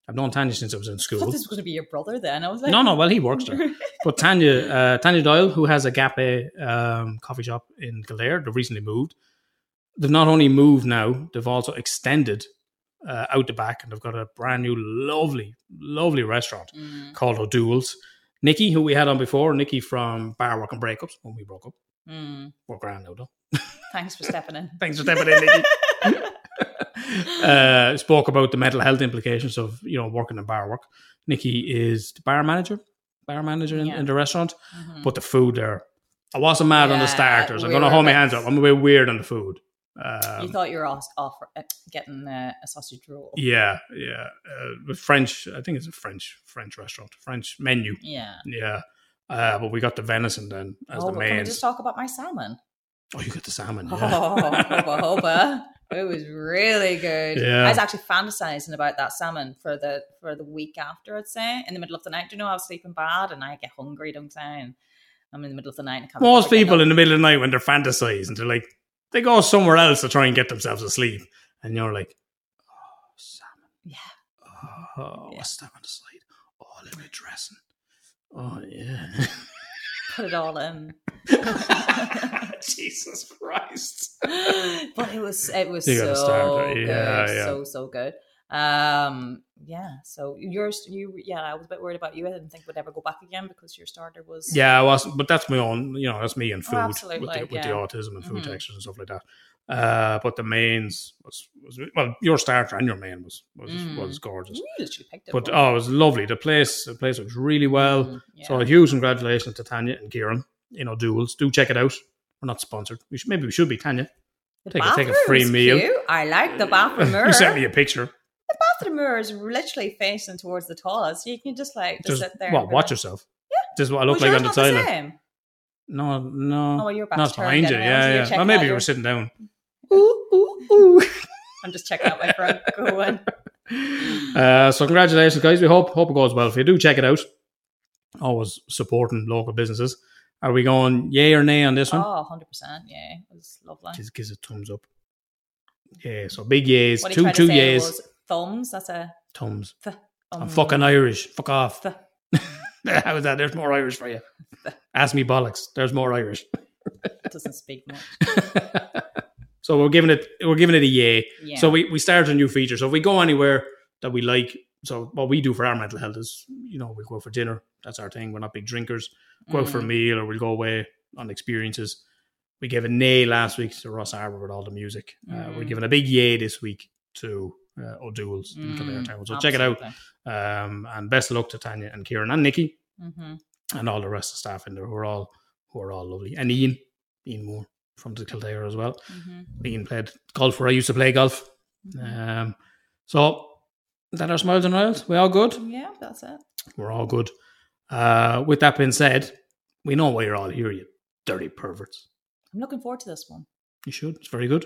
I've known Tanya since I was in I thought school. this was going to be your brother. Then I was like, No, no, well he works there. But Tanya, uh, Tanya Doyle, who has a Gape um, coffee shop in Kildare, they've recently moved. They've not only moved now, they've also extended uh, out the back, and they've got a brand new, lovely, lovely restaurant Mm, called O'Doul's. Nikki, who we had on before, Nikki from Bar Work and Breakups when we broke up. mm. We're grand now, though. Thanks for stepping in. Thanks for stepping in, Nikki. uh, spoke about the mental health implications of you know working in bar work. Nikki is the bar manager, bar manager in, Yeah. in the restaurant, Mhm. but the food there, I wasn't mad on the starters. I'm we to hold my hands up. I'm a bit weird on the food. you Um, thought you were off, off uh, getting uh, a sausage roll. yeah, yeah. Uh, with French, I think it's a French French restaurant, French menu. Yeah. Yeah, uh, but we got the venison then as oh, the but can we main. just talk about my salmon? Oh, you got the salmon. Oh, Yeah. hoba, hoba. It was really good. Yeah. I was actually fantasizing about that salmon for the for the week after. I'd say in the middle of the night. Do you know I was sleeping bad and I get hungry? Don't I? And I'm in the middle of the night. And I can't Most people in the middle of the night when they're fantasizing, they're like, they go somewhere else to try and get themselves asleep. And you're like, oh, salmon. Yeah. Oh, Yeah. what's that on the side? Oh, a little dressing. Oh, yeah. put it all in. Jesus Christ. but it was it was You so start good. Yeah, yeah. so so good. Um, yeah. So yours, you yeah, I was a bit worried about you. I didn't think would ever go back again because your starter was Yeah, I was, but that's my own, you know, that's me and Oh, food absolutely, with, the, with the autism and food Mhm. textures and stuff like that. Uh, but the mains was, was, well, your starter and your main was, was, Mm. was gorgeous. You literally picked it. But oh, it was lovely. The place, the place was really well. Mm, yeah. So a huge congratulations to Tanya and Kieran. You know, duels. Do check it out. We're not sponsored. We should, maybe we should be Tanya. The take a- take a free bathroom's meal. cute. I like the bathroom mirror. you sent me a picture. the bathroom mirror is literally facing towards the toilet, so you can just like just, Just sit there. what? Watch like, yourself. Yeah. This is what I look Was like on the the toilet. same? No, no. Oh, well, your back's not behind you. so Yeah, yeah. Well, maybe you were sitting down. Ooh, ooh, ooh. I'm just checking out my front. Go on. Uh, so congratulations, guys. We hope hope it goes well. If you do check it out, always supporting local businesses. Are we going yay or nay on this one? Oh, 100%. Yeah, it was lovely. Just gives a thumbs up. Yeah, so big yays, What two two to yays, thumbs. That's a. thumbs. Th- I'm um, fucking Irish. Fuck off. th- How is that? There's more Irish for you. Ask me bollocks. There's more Irish. doesn't speak much. so we're giving it we're giving it a yay. Yeah. So we, we started a new feature. So if we go anywhere that we like, so what we do for our mental health is, you know, we go for dinner. That's our thing. We're not big drinkers. Go out for a Mm. meal or we'll go away on experiences. We gave a nay last week to Ross Arbor with all the music. Uh, we're Mm. giving a big yay this week to uh, O'Doul's in Mm, Kildare Town. So check it out. Um, and best of luck to Tanya and Kieran and Nikki hmm and all the rest of the staff in there who are all who are all lovely. And Ian, Ian Moore from the Kildare as well. hmm Ian played golf where I used to play golf. Um, so that our smiles and royals. We all good? Yeah, that's it. We're all good. Uh, with that being said, we know why you're all here, you dirty perverts. I'm looking forward to this one. You should. It's very good.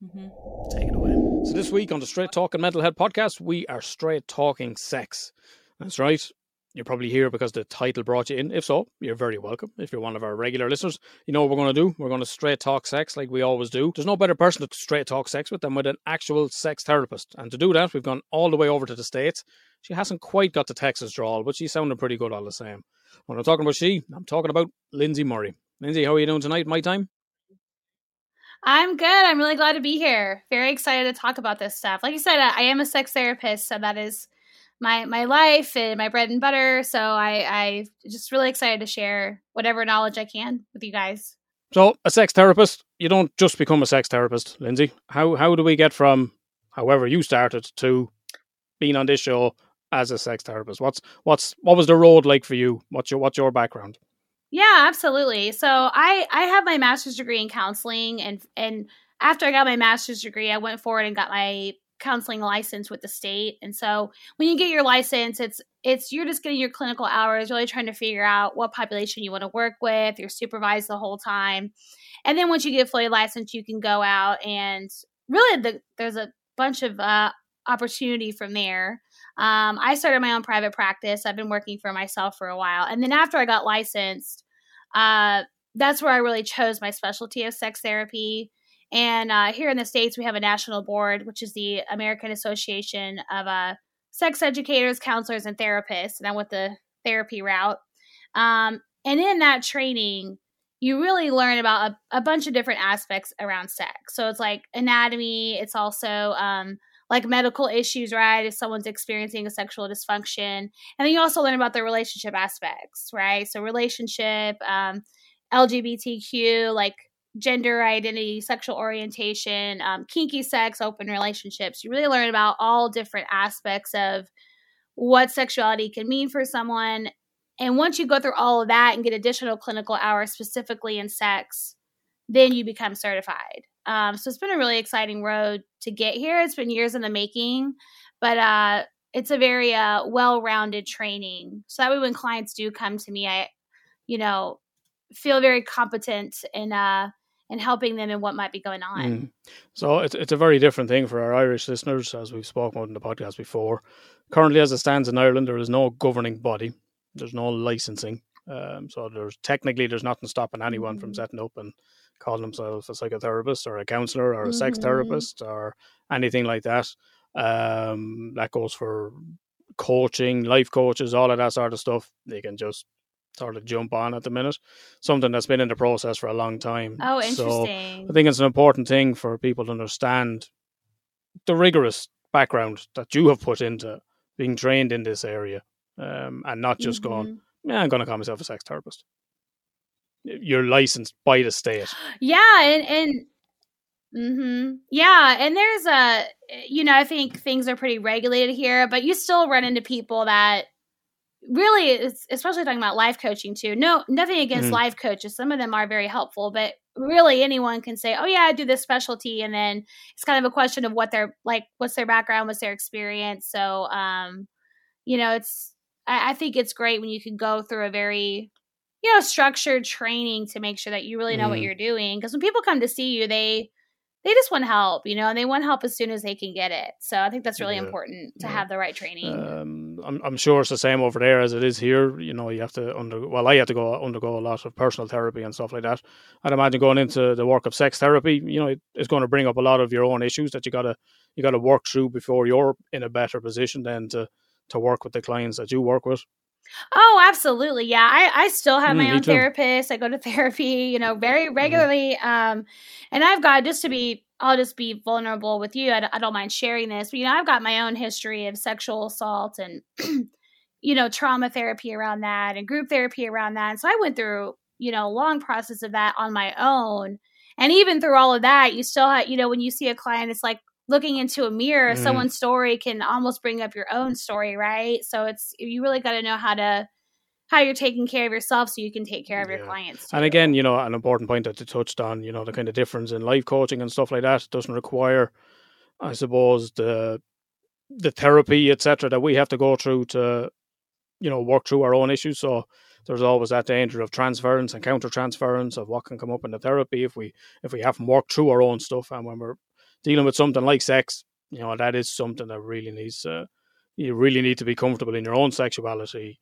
hmm Take it away. So this week on the Straight Talking Mental Health podcast, we are straight talking sex. That's right. You're probably here because the title brought you in. If so, you're very welcome. If you're one of our regular listeners, you know what we're going to do. We're going to straight talk sex like we always do. There's no better person to straight talk sex with than with an actual sex therapist. And to do that, we've gone all the way over to the States. She hasn't quite got the Texas drawl, but she's sounding pretty good all the same. When I'm talking about she, I'm talking about Lindsay Murray. Lindsay, how are you doing tonight? My time? I'm good. I'm really glad to be here. Very excited to talk about this stuff. Like you said, I am a sex therapist, so that is my my life and my bread and butter. So I I just really excited to share whatever knowledge I can with you guys. So, a sex therapist, you don't just become a sex therapist, Lindsay. How how do we get from however you started to being on this show as a sex therapist? What's what's what was the road like for you? What's your what's your background? Yeah, absolutely. So I I have my master's degree in counseling and and after I got my master's degree, I went forward and got my counseling license with the state. And so when you get your license, it's it's you're just getting your clinical hours, really trying to figure out what population you want to work with. You're supervised the whole time. And then once you get fully licensed, you can go out and really the, there's a bunch of uh, opportunity from there. Um, I started my own private practice. I've been working for myself for a while. And then after I got licensed, uh, that's where I really chose my specialty of sex therapy. And uh, here in the States, we have a national board, which is the American Association of uh, Sex Educators, Counselors, and Therapists. And I went the therapy route. Um, and in that training, you really learn about a, a, bunch of different aspects around sex. So it's like anatomy, it's also um, like medical issues, right? If someone's experiencing a sexual dysfunction. And then you also learn about the relationship aspects, right? So relationship, um, LGBTQ, like gender identity, sexual orientation, um, kinky sex, open relationships. You really learn about all different aspects of what sexuality can mean for someone. And once you go through all of that and get additional clinical hours specifically in sex, then you become certified. Um, so it's been a really exciting road to get here. It's been years in the making, but uh, it's a very uh, well-rounded training. So that way, when clients do come to me, I, you know, feel very competent in uh, and helping them in what might be going on. Mm. So it's it's a very different thing for our Irish listeners, as we've spoken about in the podcast before. Currently, as it stands in Ireland, there is no governing body. There's no licensing. Um, so there's technically there's nothing stopping anyone mm-hmm. from setting up and calling themselves a psychotherapist or a counselor or a mm-hmm. sex therapist or anything like that. Um, that goes for coaching, life coaches, all of that sort of stuff. They can just sort of jump on at the minute. Something that's been in the process for a long time. Oh, interesting. So I think it's an important thing for people to understand the rigorous background that you have put into being trained in this area, um, and not just mm-hmm. going, "Yeah, I'm going to call myself a sex therapist." You're licensed by the state. Yeah, and and. Mm-hmm. Yeah, and there's a, you know, I think things are pretty regulated here, but you still run into people that really especially talking about life coaching too no nothing against mm-hmm. life coaches some of them are very helpful but really anyone can say oh yeah i do this specialty and then it's kind of a question of what their like what's their background what's their experience so um you know it's I, I think it's great when you can go through a very you know structured training to make sure that you really know mm-hmm. what you're doing because when people come to see you they they just want help, you know, and they want help as soon as they can get it. So I think that's really yeah. important to yeah. have the right training. Um, I'm, I'm sure it's the same over there as it is here. You know, you have to under well, I had to go undergo a lot of personal therapy and stuff like that. I'd imagine going into the work of sex therapy, you know, it, it's going to bring up a lot of your own issues that you gotta you gotta work through before you're in a better position then to to work with the clients that you work with. Oh, absolutely. Yeah. I, I still have mm, my own therapist. I go to therapy, you know, very mm-hmm. regularly. Mm. Um, and I've got just to be, I'll just be vulnerable with you. I, I don't mind sharing this, but, you know, I've got my own history of sexual assault and, you know, trauma therapy around that and group therapy around that. And so I went through, you know, a long process of that on my own. And even through all of that, you still have, you know, when you see a client, it's like, looking into a mirror, mm. someone's story can almost bring up your own story, right? So it's you really got to know how to how you're taking care of yourself so you can take care of yeah. your clients. Too. And again, you know, an important point that you touched on, you know, the kind of difference in life coaching and stuff like that doesn't require, I suppose, the the therapy, etc., that we have to go through to, you know, work through our own issues. So there's always that danger of transference and counter transference of what can come up in the therapy if we if we haven't worked through our own stuff and when we're dealing with something like sex, you know, that is something that really needs uh, you really need to be comfortable in your own sexuality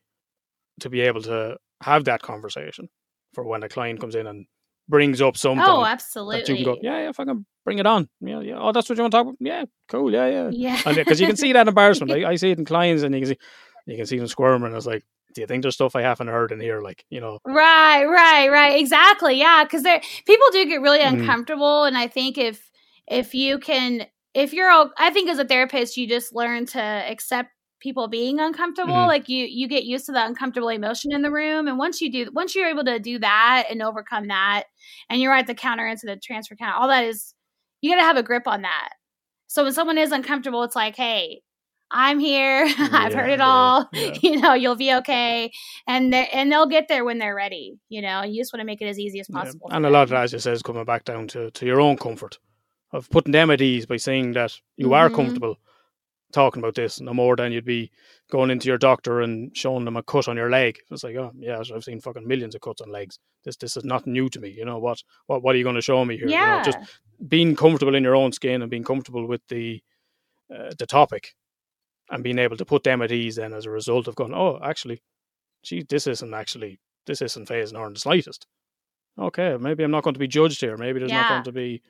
to be able to have that conversation for when a client comes in and brings up something. Oh, absolutely. That you can go, yeah, yeah, if I can bring it on. Yeah, yeah. Oh, that's what you want to talk about? Yeah, cool. Yeah, yeah. Yeah. Because you can see that embarrassment. I, I, see it in clients and you can see, you can see them squirming. It's like, do you think there's stuff I haven't heard in here? Like, you know. Right, right, right. Exactly. Yeah. Cause there, people do get really mm-hmm. uncomfortable. Mm. And I think if, if you can if you're i think as a therapist you just learn to accept people being uncomfortable. Mhm. Like you you get used to the uncomfortable emotion in the room, and once you do, once you're able to do that and overcome that, and you're at the counter into the transfer counter, all that is you got to have a grip on that. So when someone is uncomfortable, it's like, hey. I'm here. I've heard it yeah, all. yeah. You know, you'll be okay, and they and they'll get there when they're ready. You know, you just want to make it as easy as possible. And a lot of that, as you say, is coming back down to, to your own comfort of putting them at ease by saying that you are Mhm. comfortable talking about this, no more than you'd be going into your doctor and showing them a cut on your leg. It's like, oh yeah, I've seen fucking millions of cuts on legs. This this is not new to me. You know what? What what are you going to show me here? You know, Yeah, just being comfortable in your own skin and being comfortable with the uh, the topic and being able to put them at ease then as a result of going, oh, actually, gee, this isn't actually this isn't phasing her in the slightest. Okay, maybe I'm not going to be judged here. Maybe there's not going to be,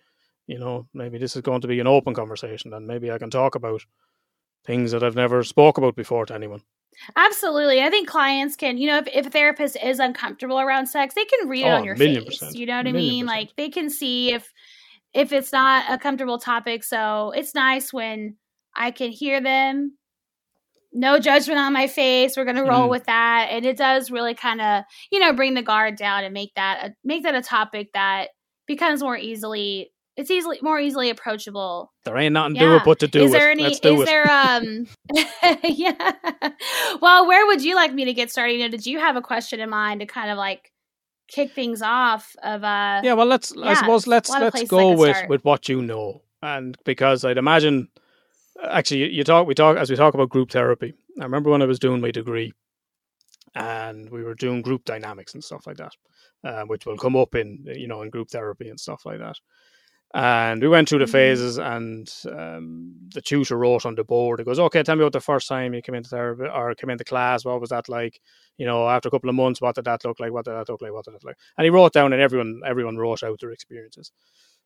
you know, maybe this is going to be an open conversation, and maybe I can talk about things that I've never spoke about before to anyone. Absolutely. I think clients can, you know, if, if a therapist is uncomfortable around sex, they can read it Oh, on your face. percent. You know what I mean? percent. Like they can see if if it's not a comfortable topic. So it's nice when I can hear them. No judgment on my face. We're gonna roll Mhm. with that, and it does really kind of, you know, bring the guard down and make that a, make that a topic that becomes more easily. It's easily more easily approachable There ain't nothing to Yeah. it but to do is it. there any Let's do is it. there um yeah well where would you like me to get started you know did you have a question in mind to kind of like kick things off of uh yeah, well, let's. I suppose let's let's go with start. with what you know, and because I'd imagine, actually, you, you talk we talk as we talk about group therapy. I remember when I was doing my degree, and we were doing group dynamics and stuff like that, uh, which will come up in you know in group therapy and stuff like that. And we went through the Mhm. phases, and um, the tutor wrote on the board. It goes, "Okay, tell me about the first time you came into therapy or came into class. What was that like? You know, after a couple of months, what did that look like? What did that look like? What did that look like?" And he wrote down, and everyone everyone wrote out their experiences.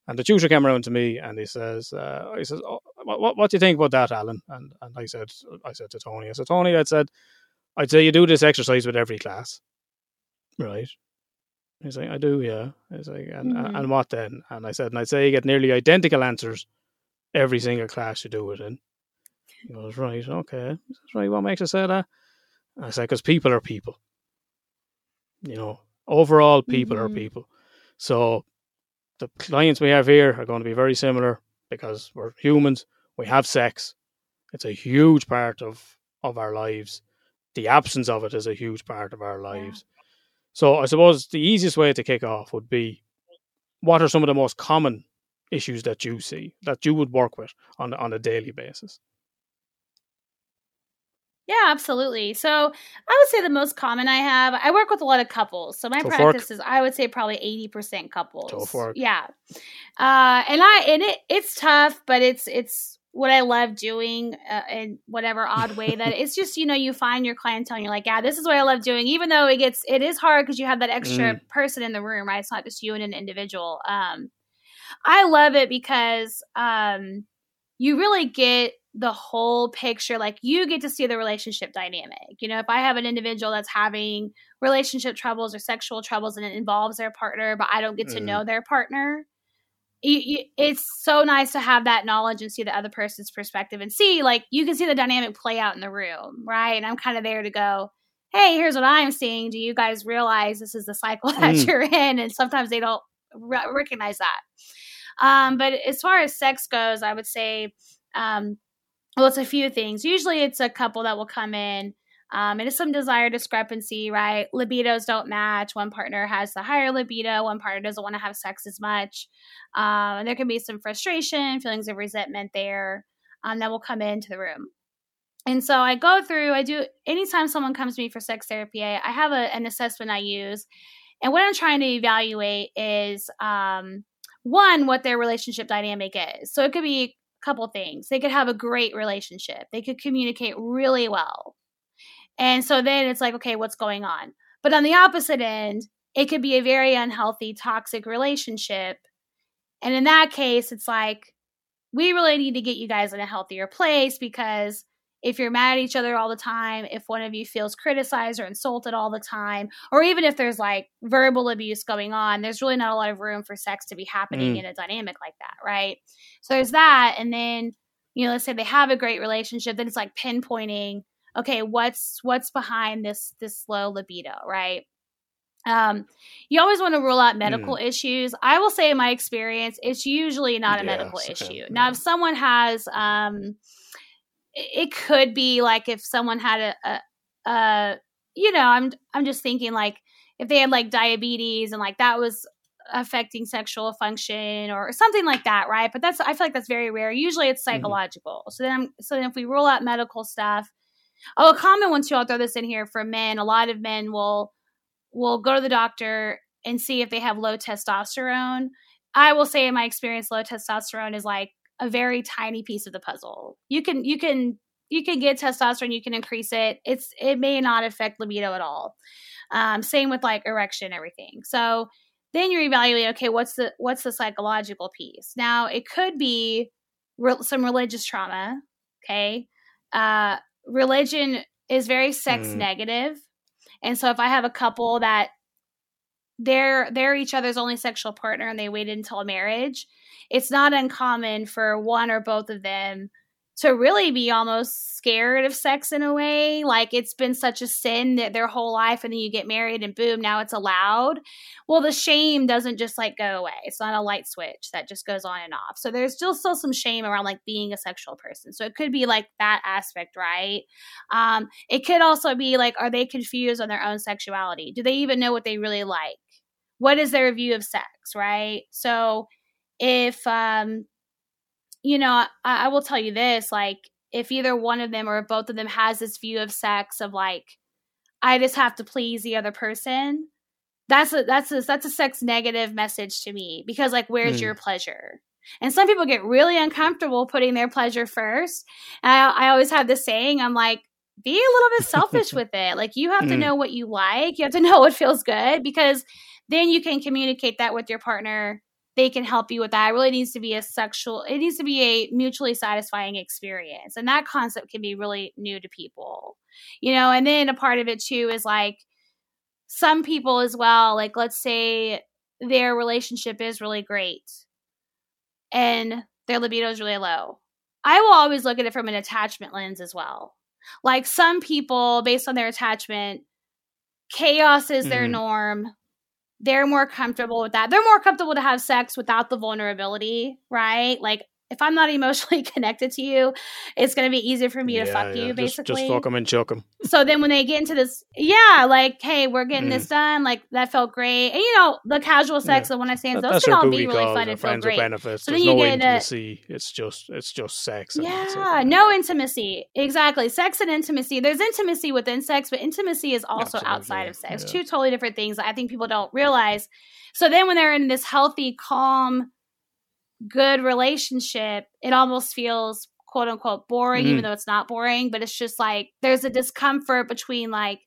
And the tutor came around to me, and he says, uh, "He says, oh, what, what what do you think about that, Alan?" And and I said, I said to Tony, I said, Tony, I said, I'd say you do this exercise with every class, right? He's like, I do, yeah. He's like, and Mhm. and what then? And I said, and I'd say you get nearly identical answers every single class you do it in. He goes, right, okay. He says, right, what makes you say that? And I said, because people are people. You know, overall, people are Mhm. people. So the clients we have here are going to be very similar because we're humans. We have sex. It's a huge part of of our lives. The absence of it is a huge part of our lives. So I suppose the easiest way to kick off would be what are some of the most common issues that you see that you would work with on on a daily basis? yeah absolutely so i would say the most common i have i work with a lot of couples so my work. practice is i would say probably 80% couples Tough work. yeah uh and i and it it's tough but it's it's what i love doing uh, in whatever odd way that it's just you know you find your clientele and you're like yeah this is what i love doing even though it gets it is hard because you have that extra Mm. person in the room right it's not just you and an individual um i love it because um you really get the whole picture like you get to see the relationship dynamic you know if i have an individual that's having relationship troubles or sexual troubles and it involves their partner but i don't get to Mm. know their partner it's so nice to have that knowledge and see the other person's perspective and see like you can see the dynamic play out in the room right and i'm kind of there to go hey here's what i'm seeing do you guys realize this is the cycle that Mm. you're in and sometimes they don't re- recognize that um, but as far as sex goes i would say um, well, it's a few things. Usually, it's a couple that will come in, um, it's some desire discrepancy, right? Libidos don't match. One partner has the higher libido, one partner doesn't want to have sex as much, um, and there can be some frustration, feelings of resentment there um, that will come into the room. And so I go through. I do anytime someone comes to me for sex therapy, I, I have a, an assessment I use, and what I'm trying to evaluate is um, one what their relationship dynamic is. So it could be a couple things. They could have a great relationship. They could communicate really well. And so then it's like, okay, what's going on? But on the opposite end, it could be a very unhealthy, toxic relationship. And in that case, it's like, we really need to get you guys in a healthier place because if you're mad at each other all the time, if one of you feels criticized or insulted all the time, or even if there's like verbal abuse going on, there's really not a lot of room for sex to be happening Mm. in a dynamic like that, right? So there's that. And then, you know, let's say they have a great relationship, then it's like pinpointing okay, what's what's behind this this low libido, right? Um, you always want to rule out medical mm. issues. I will say, in my experience, it's usually not a medical issue. Yeah. Now, if someone has, um, it could be like if someone had a, a, a, you know, I'm I'm just thinking like if they had like diabetes and like that was affecting sexual function or something like that, right? But that's I feel like that's very rare. Usually, it's mm-hmm. psychological. Mm-hmm. So then, so then if we rule out medical stuff, oh, a common one too. I'll throw this in here for men. A lot of men will will go to the doctor and see if they have low testosterone. I will say in my experience low testosterone is like a very tiny piece of the puzzle. You can you can you can get testosterone, you can increase it. It's it may not affect libido at all. Um, same with like erection, everything. So then you're evaluating. Okay, what's the what's the psychological piece? Now it could be re- some religious trauma. Okay, uh, religion is very sex mm. negative. And so if I have a couple that they're they're each other's only sexual partner and they waited until marriage, it's not uncommon for one or both of them to really be almost scared of sex in a way. Like it's been such a sin that their whole life, and then you get married and boom, now it's allowed. Well, the shame doesn't just like go away. It's not a light switch that just goes on and off. So there's still still some shame around like being a sexual person. So it could be like that aspect, right? Um, it could also be like, are they confused on their own sexuality? Do they even know what they really like? What is their view of sex, right? So if um you know, I, I will tell you this like, if either one of them or both of them has this view of sex of like, I just have to please the other person, that's a that's a that's a sex negative message to me because like where's mm. your pleasure and some people get really uncomfortable putting their pleasure first and I, I always have this saying i'm like be a little bit selfish with it like you have mm. to know what you like you have to know what feels good because then you can communicate that with your partner they can help you with that. It really needs to be a sexual, it needs to be a mutually satisfying experience. And that concept can be really new to people, you know. And then a part of it too is like some people as well, like let's say their relationship is really great and their libido is really low. I will always look at it from an attachment lens as well. Like some people, based on their attachment, chaos is their mm-hmm. norm they're more comfortable with that. They're more comfortable to have sex without the vulnerability, right? Like if I'm not emotionally connected to you, it's going to be easier for me yeah, to fuck yeah. you, basically. Just, just fuck them and choke them. So then when they get into this, yeah, like, hey, we're getting mm. this done. Like, that felt great. And, you know, the casual sex, yeah. when I say that, those can all be really fun and feel great. Benefits. So There's then you no get intimacy. A, it's just, it's just sex. Yeah, no intimacy. Exactly. Sex and intimacy. There's intimacy within sex, but intimacy is also Absolutely. outside of sex. Two totally different things I think people don't realize. So then when they're in this healthy, calm, good relationship, it almost feels quote unquote boring, mm even though it's not boring, but it's just like there's a discomfort between like,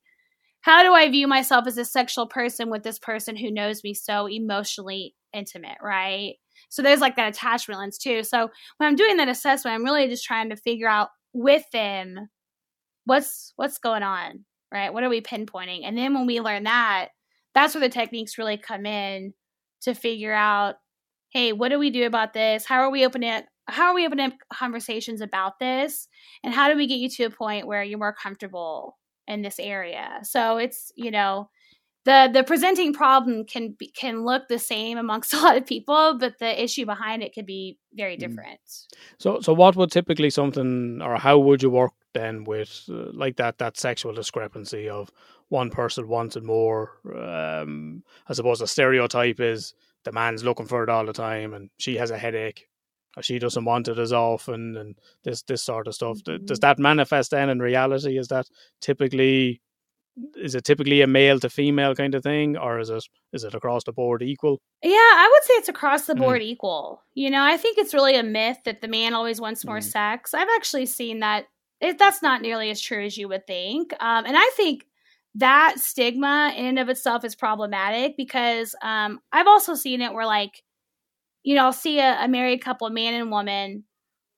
how do I view myself as a sexual person with this person who knows me so emotionally intimate, right? So there's like that attachment lens too. So when I'm doing that assessment, I'm really just trying to figure out with them what's what's going on, right? What are we pinpointing? And then when we learn that, that's where the techniques really come in to figure out hey, what do we do about this? How are we opening how are we opening up conversations about this? And how do we get you to a point where you're more comfortable in this area? So it's, you know, the the presenting problem can be, can look the same amongst a lot of people, but the issue behind it could be very mm. different. So, so what would typically something, or how would you work then with uh, like that that sexual discrepancy of one person wanted more? Um, I suppose a stereotype is the man's looking for it all the time and she has a headache. Or she doesn't want it as often and this this sort of stuff. Mm-hmm. does that manifest then in reality? Is that typically is it typically a male to female kind of thing or is it is it across the board equal? Yeah i would say it's across the board mm. equal. You know i think it's really a myth that the man always wants more mm. sex. I've actually seen that it, that's not nearly as true as you would think. Um, and i think that stigma in and of itself is problematic because um, I've also seen it where like, you know, I'll see a, a married couple, man and woman,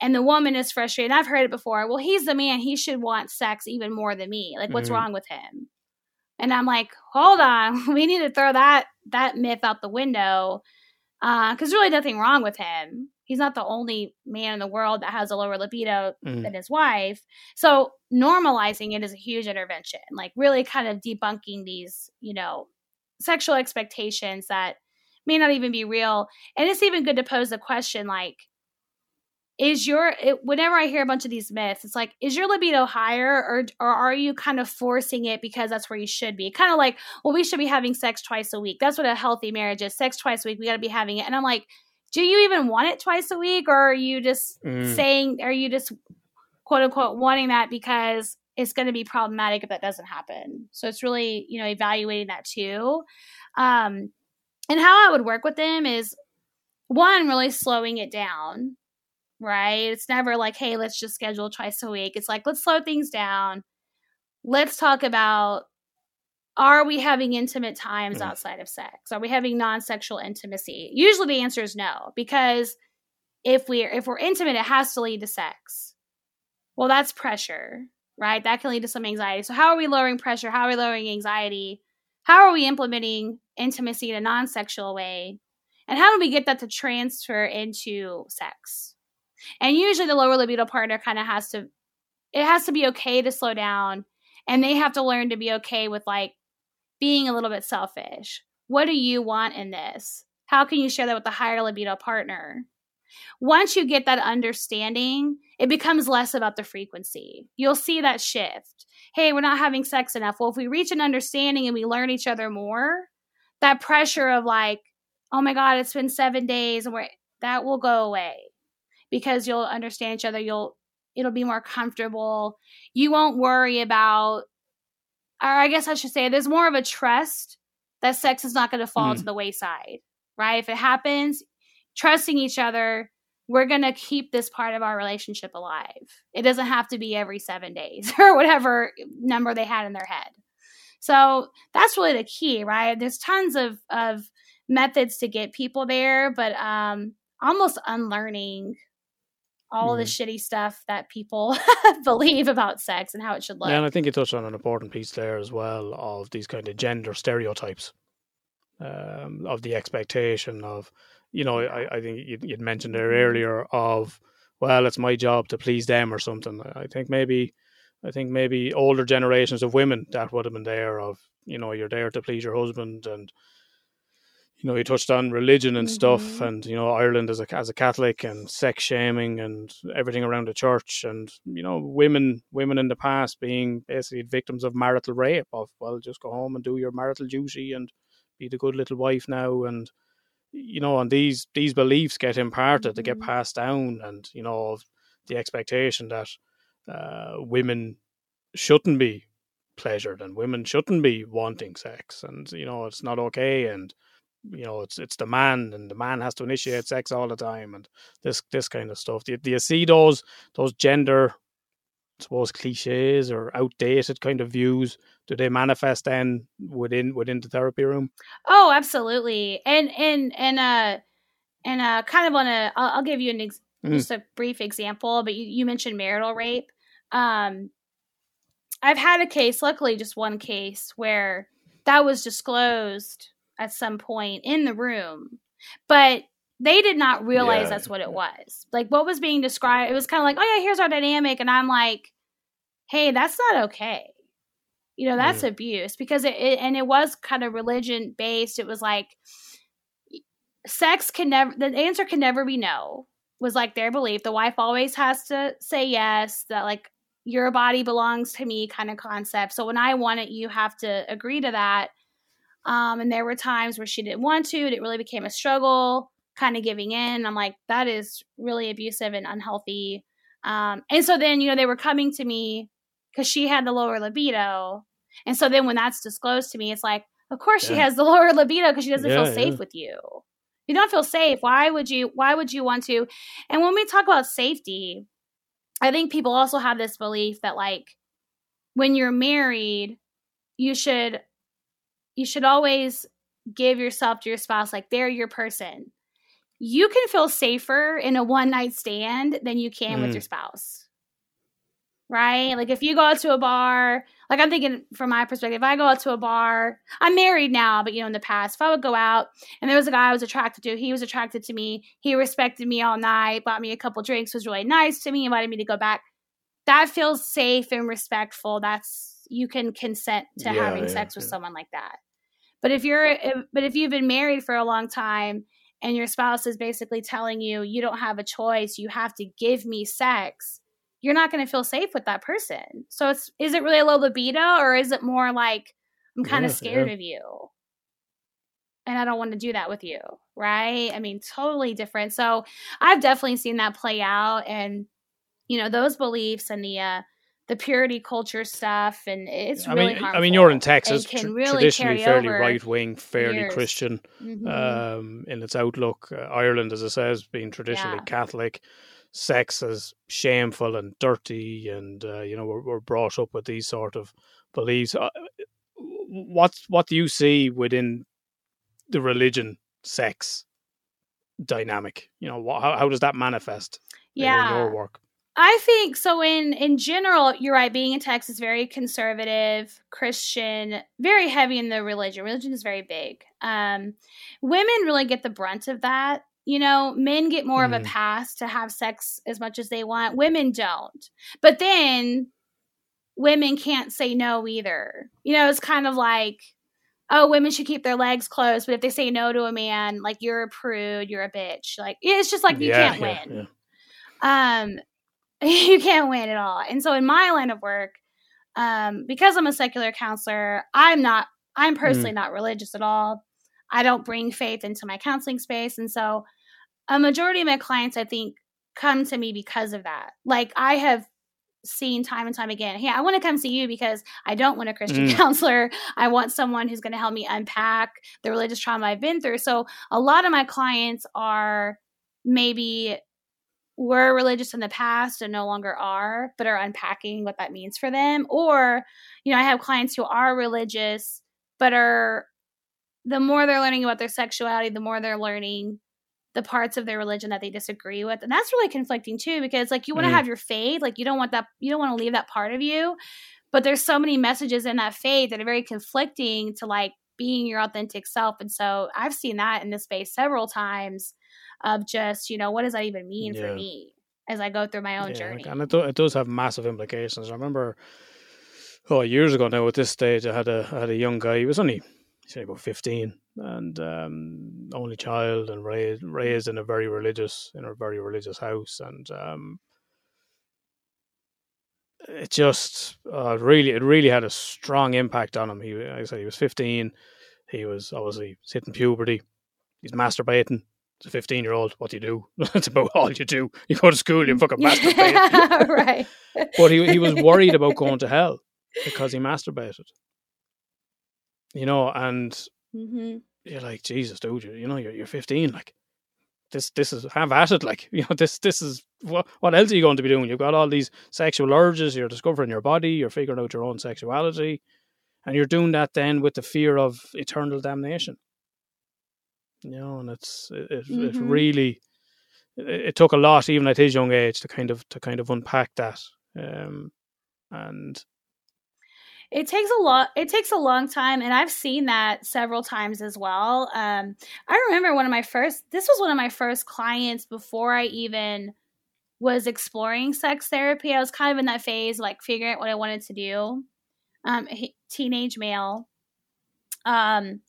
and the woman is frustrated. I've heard it before. Well, he's the man; he should want sex even more than me. Like, what's mm-hmm. wrong with him? And I'm like, hold on, we need to throw that that myth out the window because uh, really nothing wrong with him he's not the only man in the world that has a lower libido Mm. than his wife. So normalizing it is a huge intervention, like really kind of debunking these, you know, sexual expectations that may not even be real. And it's even good to pose the question like, is your it, whenever I hear a bunch of these myths, it's like, is your libido higher or or are you kind of forcing it because that's where you should be? Kind of like, well, we should be having sex twice a week. That's what a healthy marriage is. Sex twice a week. We got to be having it. And I'm like, do you even want it twice a week, or are you just Mm. saying, are you just quote unquote wanting that because it's going to be problematic if that doesn't happen? So it's really you know evaluating that too. Um, and how I would work with them is one really slowing it down right? It's never like, hey, let's just schedule twice a week. It's like, let's slow things down. Let's talk about are we having intimate times Mm. outside of sex? Are we having non-sexual intimacy? Usually the answer is no, because if we're if we're intimate, it has to lead to sex. Well, that's pressure, right? That can lead to some anxiety. So how are we lowering pressure? How are we lowering anxiety? How are we implementing intimacy in a non-sexual way? And how do we get that to transfer into sex? And usually the lower libido partner kind of has to it has to be okay to slow down and they have to learn to be okay with like being a little bit selfish. What do you want in this? How can you share that with the higher libido partner? Once you get that understanding, it becomes less about the frequency. You'll see that shift. Hey, we're not having sex enough. Well, if we reach an understanding and we learn each other more, that pressure of like, oh my God, it's been seven days and we're that will go away because you'll understand each other. You'll it'll be more comfortable. You won't worry about or I guess I should say there's more of a trust that sex is not going to fall Mm. to the wayside, right? If it happens, trusting each other, we're going to keep this part of our relationship alive. It doesn't have to be every 7 days or whatever number they had in their head. So, that's really the key, right? There's tons of of methods to get people there, but um almost unlearning all the shitty stuff that people believe about sex and how it should look. Yeah, and I think you touched on an important piece there as well of these kind of gender stereotypes, um, of the expectation of, you know, I, I think you, you'd mentioned there earlier of, well, it's my job to please them or something. I think maybe, I think maybe older generations of women that would have been there of, you know, you're there to please your husband and. You know, you touched on religion and stuff, Mhm. and you know Ireland as a as a Catholic and sex shaming and everything around the church, and you know women women in the past being basically victims of marital rape. Of well, just go home and do your marital duty and be the good little wife now, and you know, and these these beliefs get imparted, they get Mhm. passed down, and you know of the expectation that uh, women shouldn't be pleasured and women shouldn't be wanting sex, and you know it's not okay, and you know it's it's the man and the man has to initiate sex all the time and this this kind of stuff do you, do you see those those gender I suppose cliches or outdated kind of views do they manifest then within within the therapy room Oh, absolutely. And and and uh and uh kind of on a I'll, I'll give you an ex- Mm. just a brief example, but you, you mentioned marital rape. Um I've had a case, luckily just one case where that was disclosed at some point in the room. But they did not realize Yeah. that's what it was. Like what was being described, it was kind of like, "Oh yeah, here's our dynamic." And I'm like, "Hey, that's not okay." you know that's abuse because it, it and it was kind of religion based it was like sex can never the answer can never be no was like their belief the wife always has to say yes that like your body belongs to me kind of concept so when i want it you have to agree to that um and there were times where she didn't want to it really became a struggle kind of giving in i'm like that is really abusive and unhealthy um and so then you know they were coming to me because she had the lower libido and so then when that's disclosed to me, it's like, of course she has the lower libido because she doesn't Yeah, feel safe yeah. with you. You don't feel safe. Why would you why would you want to? And when we talk about safety, I think people also have this belief that like when you're married, you should you should always give yourself to your spouse like they're your person. You can feel safer in a one night stand than you can with Mm. your spouse. Right? Like if you go out to a bar, like I'm thinking from my perspective, if I go out to a bar, I'm married now, but you know, in the past, if I would go out and there was a guy I was attracted to, he was attracted to me, he respected me all night, bought me a couple drinks, was really nice to me, invited me to go back. That feels safe and respectful. That's you can consent to Yeah, having yeah, sex with someone like that. But if you're, but if you've been married for a long time and your spouse is basically telling you you don't have a choice, you have to give me sex, you're not going to feel safe with that person. So it's is it really a low libido or is it more like I'm kind of Yeah, scared yeah. of you and I don't want to do that with you, right? I mean, totally different. So I've definitely seen that play out and you know, those beliefs and the uh the purity culture stuff and it's I really mean, harmful. I mean, you're in Texas, tr- really traditionally fairly right wing, fairly years. Christian Mhm. um, in its outlook. Uh, Ireland, as I say, says, being traditionally Yeah. Catholic, sex as shameful and dirty, and uh, you know we're, we're brought up with these sort of beliefs. Uh, what what do you see within the religion sex dynamic? You know, wha- how how does that manifest in- in your work? I think so. In in general, you're right. Being in Texas, very conservative, Christian, very heavy in the religion. Religion is very big. Um, women really get the brunt of that. You know, men get more of Mm. a pass to have sex as much as they want. Women don't. But then women can't say no either. You know, it's kind of like, oh, women should keep their legs closed, but if they say no to a man, like you're a prude, you're a bitch. Like it's just like you Yeah, can't yeah, win yeah. um you can't win at all. And so in my line of work um because i'm a secular counselor i'm not i'm personally not religious at all. I don't bring faith into my counseling space. And so a majority of my clients i think come to me because of that. Like i have seen time and time again hey i want to come see you because i don't want a christian Mm. counselor. I want someone who's going to help me unpack the religious trauma i've been through. So a lot of my clients are maybe were religious in the past and no longer are, but are unpacking what that means for them. Or, you know, I have clients who are religious, but are the more they're learning about their sexuality, the more they're learning the parts of their religion that they disagree with. And that's really conflicting too, because like you want to Mm. have your faith, like you don't want that, you don't want to leave that part of you. But there's so many messages in that faith that are very conflicting to like being your authentic self. And so I've seen that in this space several times of just, you know, what does that even mean Yeah. for me as I go through my own Yeah, journey? and it, do, it does have massive implications. I remember, oh, years ago now at this stage, I had a I had a young guy. He was only say about fifteen, and um, only child, and raised raised in a very religious in a very religious house, and um, it just uh, really it really had a strong impact on him. He, like I said, he was fifteen. He was obviously hitting puberty. He's masturbating. A fifteen-year-old, what do you do? That's about all you do. You go to school, you fucking masturbate right. but he he was worried about going to hell because he masturbated. You know, and hmm you're like, Jesus, dude, you, you know, you're you're 15, like this this is have at it, like you know, this this is what what else are you going to be doing? You've got all these sexual urges, you're discovering your body, you're figuring out your own sexuality, and you're doing that then with the fear of eternal damnation. You know, and it's it it, it really it, it took a lot even at his young age to kind of to kind of unpack that. Um and It takes a lot. It takes a long time, and I've seen that several times as well. Um, I remember one of my first. This was one of my first clients before I even was exploring sex therapy. I was kind of in that phase, like figuring out what I wanted to do. Um, teenage male. Um,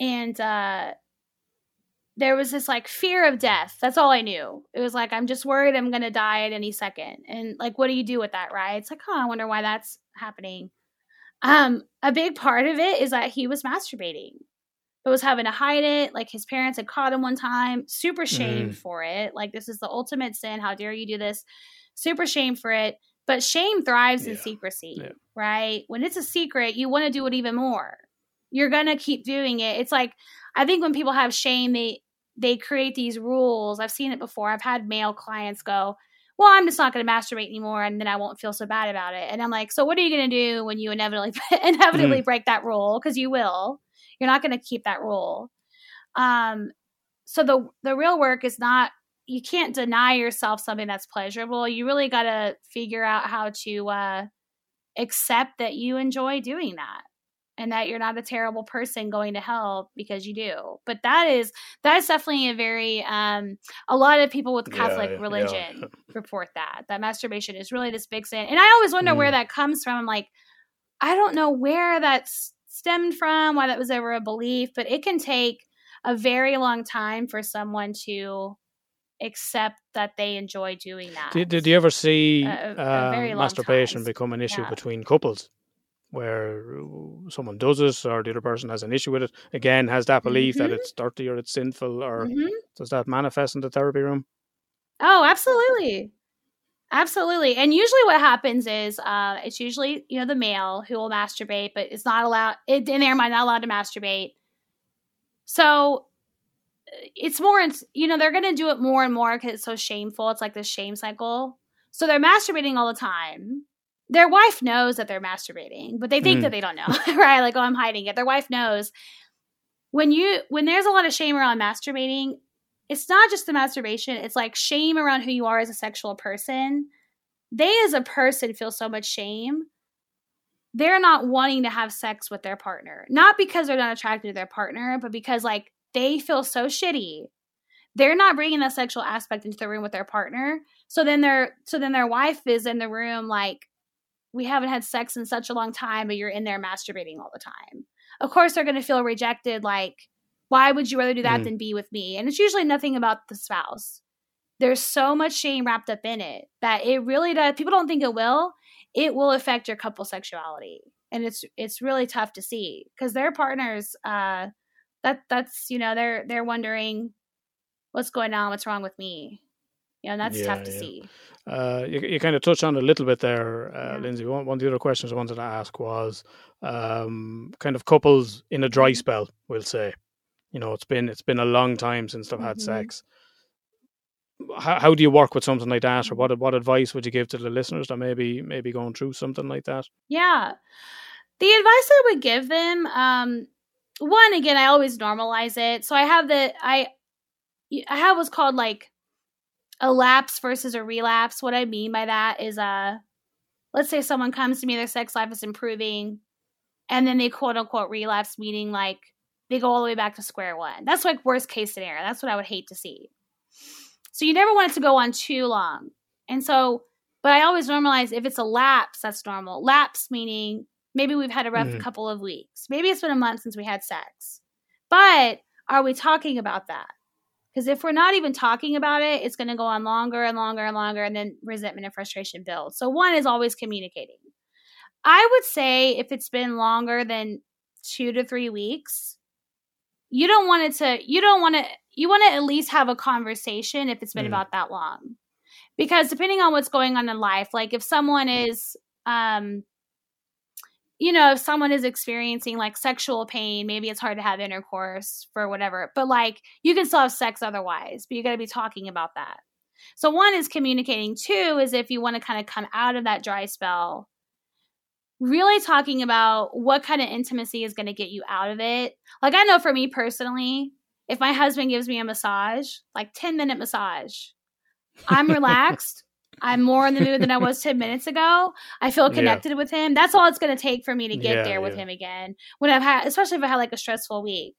and uh, there was this like fear of death. That's all I knew. It was like I'm just worried I'm gonna die at any second. And like, what do you do with that, right? It's like, oh, I wonder why that's happening. Um, a big part of it is that he was masturbating. But was having to hide it. Like his parents had caught him one time. Super shamed Mm. for it. Like this is the ultimate sin. How dare you do this? Super shame for it. But shame thrives in secrecy, Yeah. right? When it's a secret, you want to do it even more. You're gonna keep doing it. It's like I think when people have shame, they they create these rules. I've seen it before. I've had male clients go, "Well, I'm just not going to masturbate anymore, and then I won't feel so bad about it." And I'm like, "So what are you going to do when you inevitably inevitably break that rule? Because you will. You're not going to keep that rule." Um, so the the real work is not. You can't deny yourself something that's pleasurable. You really got to figure out how to uh, accept that you enjoy doing that and that you're not a terrible person going to hell because you do. But that is that's definitely a very um a lot of people with Catholic yeah, religion yeah. report that that masturbation is really this big sin. And I always wonder mm. where that comes from. I'm like I don't know where that's stemmed from, why that was ever a belief, but it can take a very long time for someone to accept that they enjoy doing that. Did, did you ever see a, a um, masturbation become an issue yeah. between couples? Where someone does it or the other person has an issue with it again has that belief mm-hmm. that it's dirty or it's sinful or mm-hmm. does that manifest in the therapy room? Oh absolutely. Absolutely. And usually what happens is uh, it's usually you know the male who will masturbate but it's not allowed in their mind not allowed to masturbate. So uh, it's more you know they're going to do it more and more because it's so shameful. It's like this shame cycle. So they're masturbating all the time their wife knows that they're masturbating, but they think mm. that they don't know, right? Like, oh, I'm hiding it. Their wife knows. When you when there's a lot of shame around masturbating, it's not just the masturbation, it's like shame around who you are as a sexual person. They as a person feel so much shame. They're not wanting to have sex with their partner. Not because they're not attracted to their partner, but because like they feel so shitty they're not bringing that sexual aspect into the room with their partner so then their so then their wife is in the room like we haven't had sex in such a long time, but you're in there masturbating all the time. Of course, they're going to feel rejected. Like, why would you rather do that mm. than be with me? And it's usually nothing about the spouse. There's so much shame wrapped up in it that it really does. People don't think it will. It will affect your couple sexuality, and it's it's really tough to see because their partners. Uh, that that's you know they're they're wondering what's going on, what's wrong with me. You know, and that's yeah, tough to yeah. see. Uh, you, you kind of touched on a little bit there, uh. Lindsay. One, one of the other questions I wanted to ask was um, kind of couples in a dry mm-hmm. spell. We'll say, you know, it's been it's been a long time since they've had mm-hmm. sex. How, how do you work with something like that, or mm-hmm. what what advice would you give to the listeners that maybe maybe going through something like that? Yeah, the advice I would give them, um, one again, I always normalize it. So I have the I I have what's called like a lapse versus a relapse. What I mean by that is uh let's say someone comes to me, their sex life is improving, and then they quote unquote relapse, meaning like they go all the way back to square one. That's like worst case scenario. That's what I would hate to see. So you never want it to go on too long. And so, but I always normalize if it's a lapse, that's normal. Lapse meaning maybe we've had a rough mm. couple of weeks. Maybe it's been a month since we had sex. But are we talking about that? Because if we're not even talking about it, it's going to go on longer and longer and longer, and then resentment and frustration build. So, one is always communicating. I would say if it's been longer than two to three weeks, you don't want it to, you don't want to, you want to at least have a conversation if it's been mm. about that long. Because depending on what's going on in life, like if someone is, um, you know, if someone is experiencing like sexual pain, maybe it's hard to have intercourse for whatever, but like you can still have sex otherwise, but you got to be talking about that. So, one is communicating. Two is if you want to kind of come out of that dry spell, really talking about what kind of intimacy is going to get you out of it. Like, I know for me personally, if my husband gives me a massage, like 10 minute massage, I'm relaxed. I'm more in the mood than I was 10 minutes ago. I feel connected yeah. with him. That's all it's going to take for me to get yeah, there with yeah. him again. When I've had, especially if I had like a stressful week.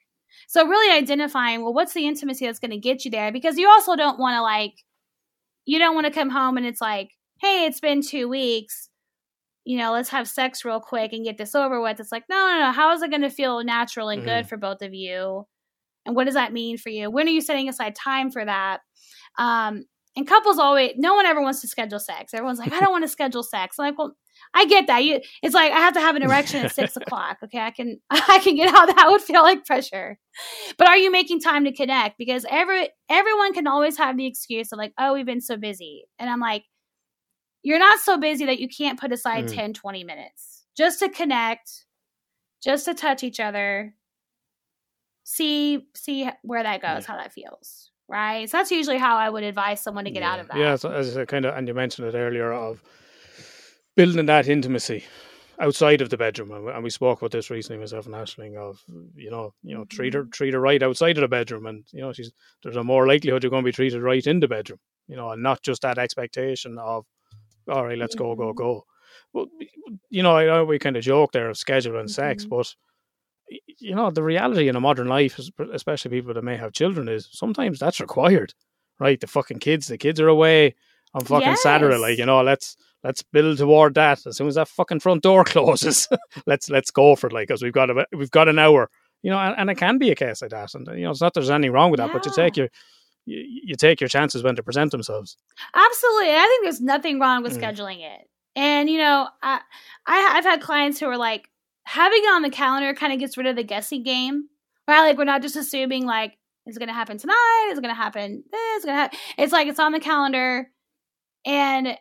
So really identifying, well, what's the intimacy that's going to get you there? Because you also don't want to like, you don't want to come home and it's like, hey, it's been two weeks. You know, let's have sex real quick and get this over with. It's like, no, no, no. How is it going to feel natural and mm-hmm. good for both of you? And what does that mean for you? When are you setting aside time for that? Um, and couples always, no one ever wants to schedule sex. Everyone's like, I don't want to schedule sex. I'm like, well, I get that. You, it's like I have to have an erection at six o'clock. Okay, I can, I can get how that would feel like pressure. But are you making time to connect? Because every everyone can always have the excuse of like, oh, we've been so busy, and I'm like, you're not so busy that you can't put aside mm. 10, 20 minutes just to connect, just to touch each other, see see where that goes, how that feels right? So that's usually how I would advise someone to get yeah. out of that. Yeah, so as I kind of, and you mentioned it earlier of building that intimacy outside of the bedroom, and we spoke about this recently, myself and Ashling, of you know, you know, treat her, mm-hmm. treat her right outside of the bedroom, and you know, she's there's a more likelihood you're going to be treated right in the bedroom, you know, and not just that expectation of, all right, let's go, go, mm-hmm. go. well, you know, I know we kind of joke there of schedule and sex, Mhm. but you know, the reality in a modern life, especially people that may have children, is sometimes that's required, right? The fucking kids, the kids are away on fucking Saturday, like you know, let's let's build toward that. As soon as that fucking front door closes, let's let's go for it, like, because we've got a we've got an hour, you know, and, and it can be a case like that, and you know, it's not there's anything wrong with that, but you take your you, you take your chances when they present themselves. Absolutely. I think there's nothing wrong with Mm. scheduling it. And you know, I, I I've had clients who are like having it on the calendar kind of gets rid of the guessing game. Right? Like we're not just assuming like it's going to happen tonight, it's going to happen this, it's going to happen. It's like it's on the calendar and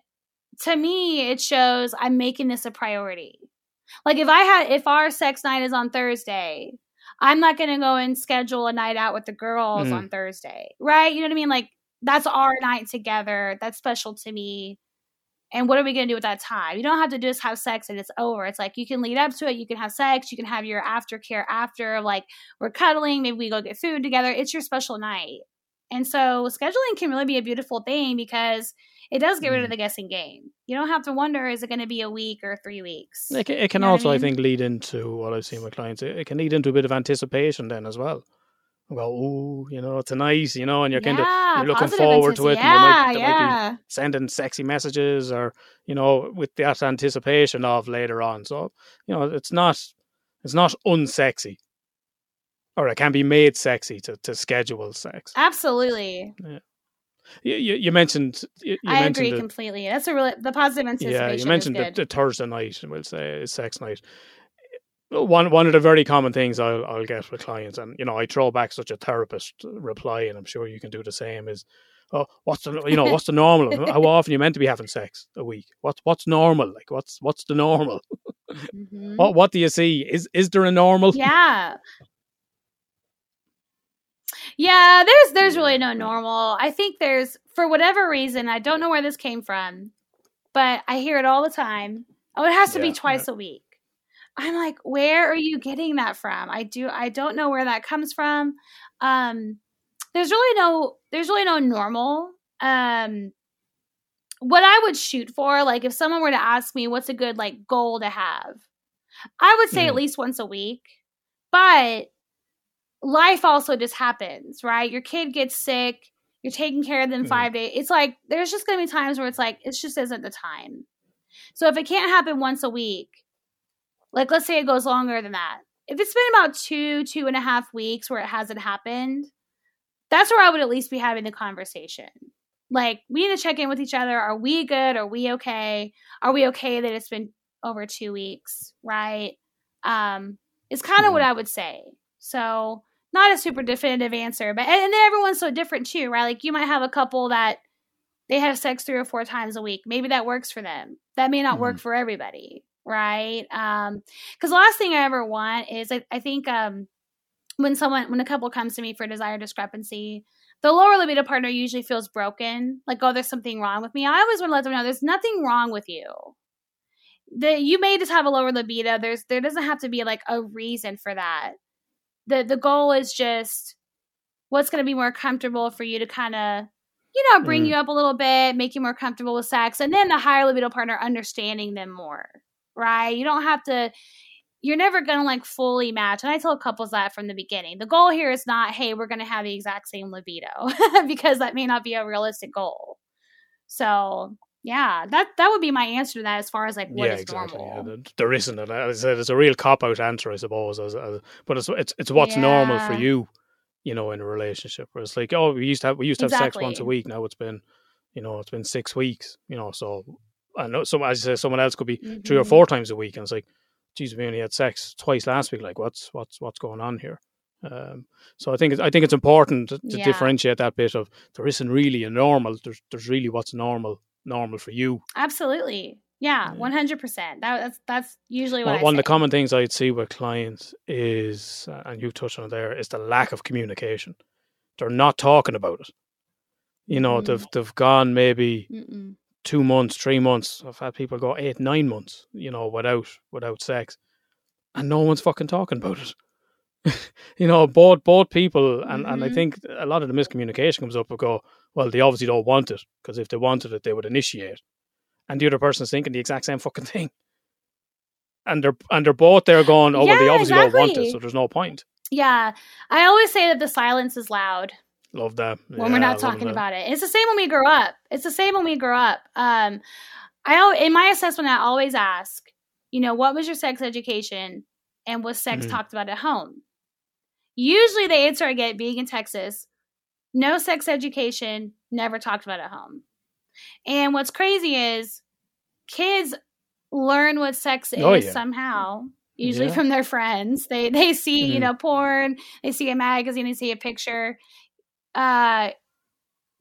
to me it shows I'm making this a priority. Like if I had if our sex night is on Thursday, I'm not going to go and schedule a night out with the girls Mm. on Thursday. Right? You know what I mean? Like that's our night together. That's special to me. And what are we going to do with that time? You don't have to just have sex and it's over. It's like you can lead up to it. You can have sex. You can have your aftercare after, like we're cuddling. Maybe we go get food together. It's your special night. And so scheduling can really be a beautiful thing because it does get rid of Mm. the guessing game. You don't have to wonder is it going to be a week or three weeks? It, ca- it can know what I also, I, think, lead into what I've seen with clients. It, it can lead into a bit of anticipation then as well. Well, oh, you know, tonight, you know, and you're kind of you're looking forward to it. antici- and they might- Yeah, might be yeah. sending sexy messages or you know with that anticipation of later on. So you know, it's not it's not unsexy, or it can be made sexy to to schedule sex. Absolutely. You, you, you mentioned you, you I mentioned agree the- completely. That's a really the positive anticipation. Yeah, you mentioned the, the Thursday night, we'll say is sex night. One one of the very common things I'll I'll get with clients, and you know, I throw back such a therapist reply, and I'm sure you can do the same. Is oh, what's the you know what's the normal? How often you meant to be having sex a week? What's what's normal? Like what's what's the normal? Mhm. What what do you see? Is is there a normal? Yeah. Yeah, there's there's really no normal. I think there's for whatever reason, I don't know where this came from, but I hear it all the time. Oh, it has to Yeah, be twice a week. I'm like, where are you getting that from? I do I don't know where that comes from. Um there's really no there's really no normal. Um what I would shoot for, like if someone were to ask me what's a good like goal to have, I would say at Mhm. least once a week. But life also just happens, right? Your kid gets sick, you're taking care of them Mhm. five days. It's like there's just gonna be times where it's like it just isn't the time. So if it can't happen once a week, like let's say it goes longer than that. If it's been about two, two and a half weeks where it hasn't happened, that's where I would at least be having the conversation. Like, we need to check in with each other. Are we good? Are we okay? Are we okay that it's been over two weeks? Right? Um, it's kind of what I would say. So, not a super definitive answer, but and, and then everyone's so different too, right? Like, you might have a couple that they have sex three or four times a week. Maybe that works for them. That may not work for everybody, right? Um, because the last thing I ever want is I, I think um when someone when a couple comes to me for desire discrepancy, the lower libido partner usually feels broken, like oh there's something wrong with me. I always want to let them know there's nothing wrong with you. That you may just have a lower libido. There's there doesn't have to be like a reason for that. The the goal is just what's going to be more comfortable for you to kind of you know bring Mm. you up a little bit, make you more comfortable with sex, and then the higher libido partner understanding them more. Right? You don't have to you're never going to like fully match. And I tell couples that from the beginning. The goal here is not, hey, we're going to have the exact same libido because that may not be a realistic goal. So, yeah, that that would be my answer to that as far as like what yeah, is exactly. Yeah, normal. there- there isn't. And as I said, it's a real cop out answer, I suppose. As, as, but it's it's it's what's normal for you, you know, in a relationship. Where it's like, oh, we used to have we used to have sex once a week. Now it's been, you know, it's been six weeks. You know, so I know some as I say, someone else could be three or Mhm. four times a week, and it's like, geez, we only had sex twice last week. Like, what's what's what's going on here? Um, so I think it's, I think it's important to, to Yeah. differentiate that bit of there isn't really a normal. There's there's really what's normal normal for you. Absolutely. Yeah, one hundred percent. That's that's usually what One, of the common things I'd see with clients is, uh, and you touched on it there, is the lack of communication. They're not talking about it. You know, Mhm. they've they've gone maybe Mm-mm. Two months, three months. I've had people go eight, nine months. You know, without without sex, and no one's fucking talking about it. you know, both both people, and, and I Mhm. think a lot of the miscommunication comes up. and go, well, they obviously don't want it because if they wanted it, they would initiate, and the other person's thinking the exact same fucking thing. and they're and they're both there going, oh well, they Yeah, obviously don't want it, so there's no point. Yeah. I always say that the silence is loud Love that when Yeah, we're not talking about it. It's the same when we grow up. It's the same when we grow up. Um, I in my assessment, I always ask, you know, what was your sex education, and was sex Mhm. talked about at home? Usually, the answer I get being in Texas, no sex education, never talked about at home. And what's crazy is kids learn what sex is Oh, yeah. somehow. Usually Yeah. from their friends. They they see, you Mhm. know, porn, they see a magazine, they see a picture. Uh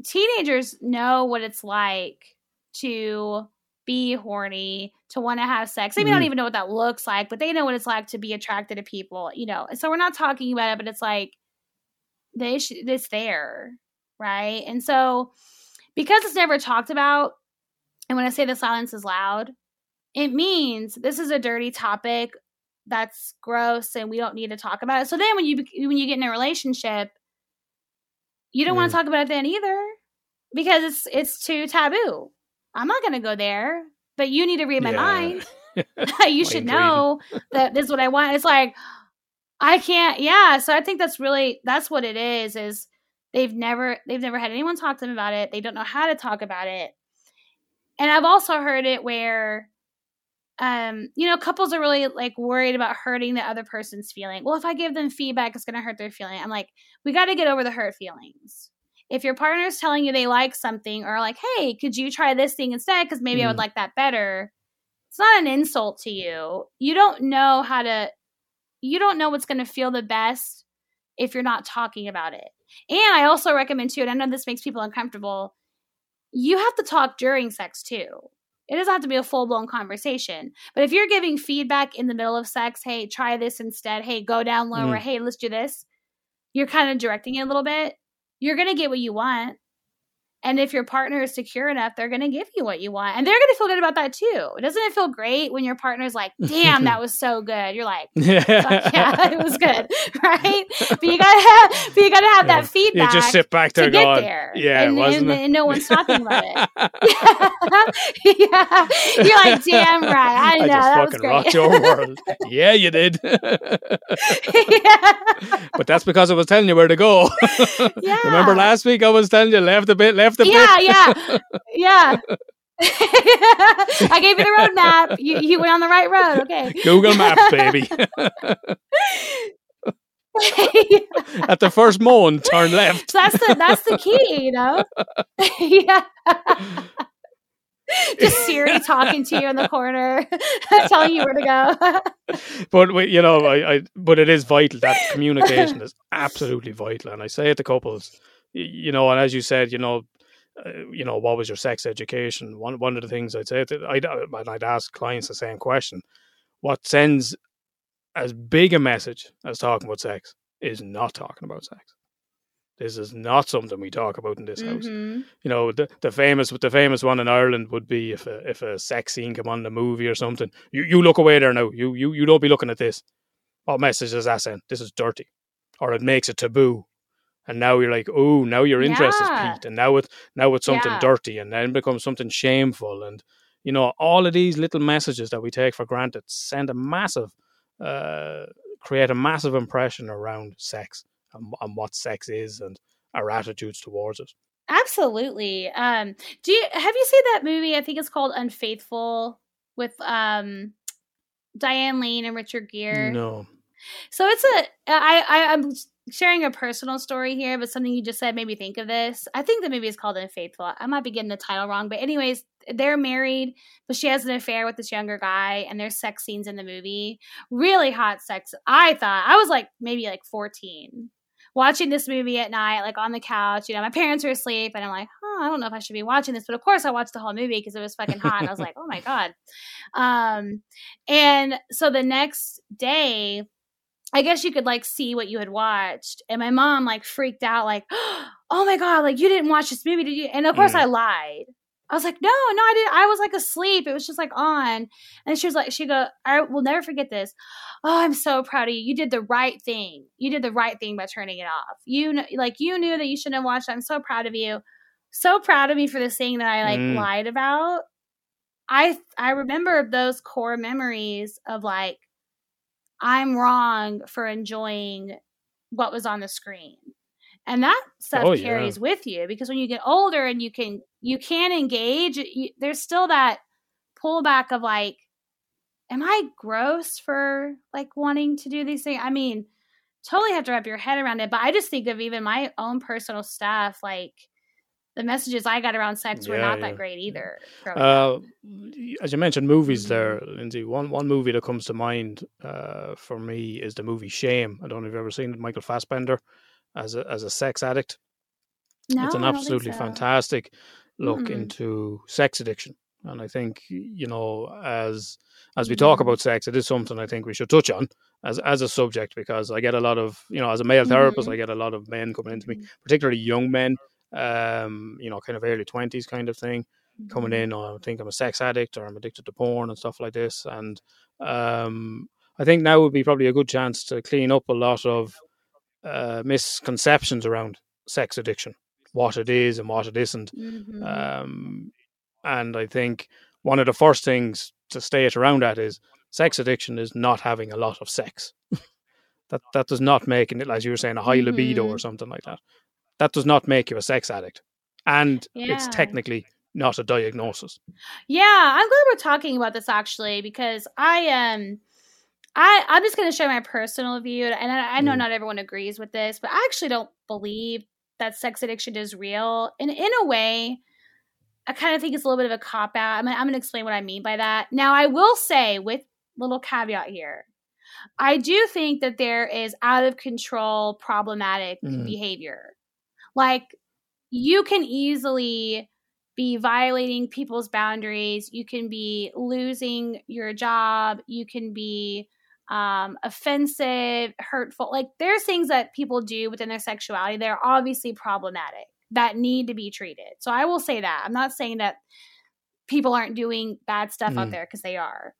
teenagers know what it's like to be horny, to want to have sex. They may not Mhm. even know what that looks like, but they know what it's like to be attracted to people, you know. And so we're not talking about it, but it's like they sh- it's there, right? And so because it's never talked about, and when I say the silence is loud, it means this is a dirty topic that's gross and we don't need to talk about it. So then when you when you get in a relationship, you don't want to talk about it then either because it's it's too taboo. I'm not going to go there, but you need to read my Yeah. mind. you should know that this is what I want. It's like I can't. Yeah, so I think that's really that's what it is. Is they've never they've never had anyone talk to them about it. They don't know how to talk about it. And I've also heard it where um you know couples are really like worried about hurting the other person's feeling. Well if i give them feedback it's going to hurt their feeling. I'm like we got to get over the hurt feelings. If your partner's telling you they like something or like hey could you try this thing instead? Because maybe i would Mhm. like that better it's not an insult to you. You don't know how to you don't know what's going to feel the best if you're not talking about it. And i also recommend too and i know this makes people uncomfortable you have to talk during sex too it doesn't have to be a full blown conversation. But if you're giving feedback in the middle of sex, hey, try this instead. Hey, go down lower. Mm. Hey, let's do this. You're kind of directing it a little bit. You're going to get what you want. And if your partner is secure enough, they're going to give you what you want. And they're going to feel good about that too. Doesn't it feel great when your partner's like, damn, that was so good? You're like, yeah, it was good, right? But you gotta have, but you gotta have Yeah. that feedback You just sit back there to get going, there. yeah, and, wasn't and, and no one's talking about it. yeah, you're like, damn right. I know I just that was great. your world. yeah, you did. yeah. but that's because I was telling you where to go. Yeah. Remember last week I was telling you left a bit, left a yeah, bit. yeah, yeah. I gave you the road map. You you went on the right road. Okay. Google Maps, baby. At the first moan, turn left. So that's the that's the key, you know. yeah. Just Siri talking to you in the corner, telling you where to go. But you know, I, I but it is vital. That communication is absolutely vital, and I say it to couples. You know, and as you said, you know, uh, you know, what was your sex education? One one of the things I'd say, I'd uh, and I'd ask clients the same question: What sends as big a message as talking about sex is not talking about sex. This is not something we talk about in this house. Mhm. You know, the, the famous the famous one in Ireland would be if a if a sex scene come on the movie or something. You you look away there now. You you you don't be looking at this. What message does that send? This is dirty, or it makes it taboo. And now you're like, oh, now your interest Yeah. is peaked, and now it now it's something Yeah. dirty, and then becomes something shameful, and you know all of these little messages that we take for granted send a massive, uh, create a massive impression around sex and, and what sex is and our attitudes towards it. Absolutely. Um, do you have you seen that movie? I think it's called Unfaithful with um Diane Lane and Richard Gere. No, So it's a I, I I'm sharing a personal story here, but something you just said made me think of this. I think the movie is called Unfaithful. I might be getting the title wrong, but anyways, they're married, but she has an affair with this younger guy, and there's sex scenes in the movie. Really hot sex. I thought I was like maybe like 14. Watching this movie at night, like on the couch, you know, my parents were asleep, and I'm like, oh, I don't know if I should be watching this, but of course I watched the whole movie because it was fucking hot. And I was like, oh my god. Um, and so the next day, I guess you could like see what you had watched. And my mom like freaked out, like, oh my God, like you didn't watch this movie, did you? And of course Mm. I lied. I was like, no, no, I didn't. I was like asleep. It was just like on. And she was like, she go, I will never forget this. Oh, I'm so proud of you. You did the right thing. You did the right thing by turning it off. You know, like you knew that you shouldn't have watched. it. I'm so proud of you. So proud of me for this thing that I like Mm. lied about. I I remember those core memories of like I'm wrong for enjoying what was on the screen. And that stuff Oh, yeah. carries with you because when you get older and you can you can engage, you, there's still that pullback of like am I gross for like wanting to do these things? I mean, totally have to wrap your head around it, but I just think of even my own personal stuff like the messages I got around sex were Yeah, not yeah. that great either. Uh, as you mentioned, movies there, Mm-hmm. Lindsay. One one movie that comes to mind uh, for me is the movie Shame. I don't know if you've ever seen it. Michael Fassbender as a as a sex addict. no, it's an I don't think absolutely so. fantastic look Mm-mm. into sex addiction, and I think you know as as we talk Mhm. about sex, it is something I think we should touch on as as a subject because I get a lot of you know as a male therapist, Mhm. I get a lot of men coming into me, particularly young men, um, you know, kind of early twenties kind of thing coming Mhm. in or I think I'm a sex addict or I'm addicted to porn and stuff like this. And um, I think now would be probably a good chance to clean up a lot of uh, misconceptions around sex addiction, what it is and what it isn't. Mhm. Um, and I think one of the first things to stay it around that is sex addiction is not having a lot of sex. that that does not make it, as you were saying, a high libido or something like that. That does not make you a sex addict. And it's technically not a diagnosis. Yeah, I'm glad we're talking about this actually because I um I I'm just going to share my personal view and I, I know Mm. not everyone agrees with this, but I actually don't believe that sex addiction is real. And in a way, I kind of think it's a little bit of a cop out. I'm, I'm going to explain what I mean by that. Now, I will say with little caveat here. I do think that there is out of control problematic Mhm. behavior. Like you can easily be violating people's boundaries. You can be losing your job. You can be um, offensive, hurtful. Like there's things that people do within their sexuality that are obviously problematic that need to be treated. So I will say that. I'm not saying that people aren't doing bad stuff out Mm. there because they are.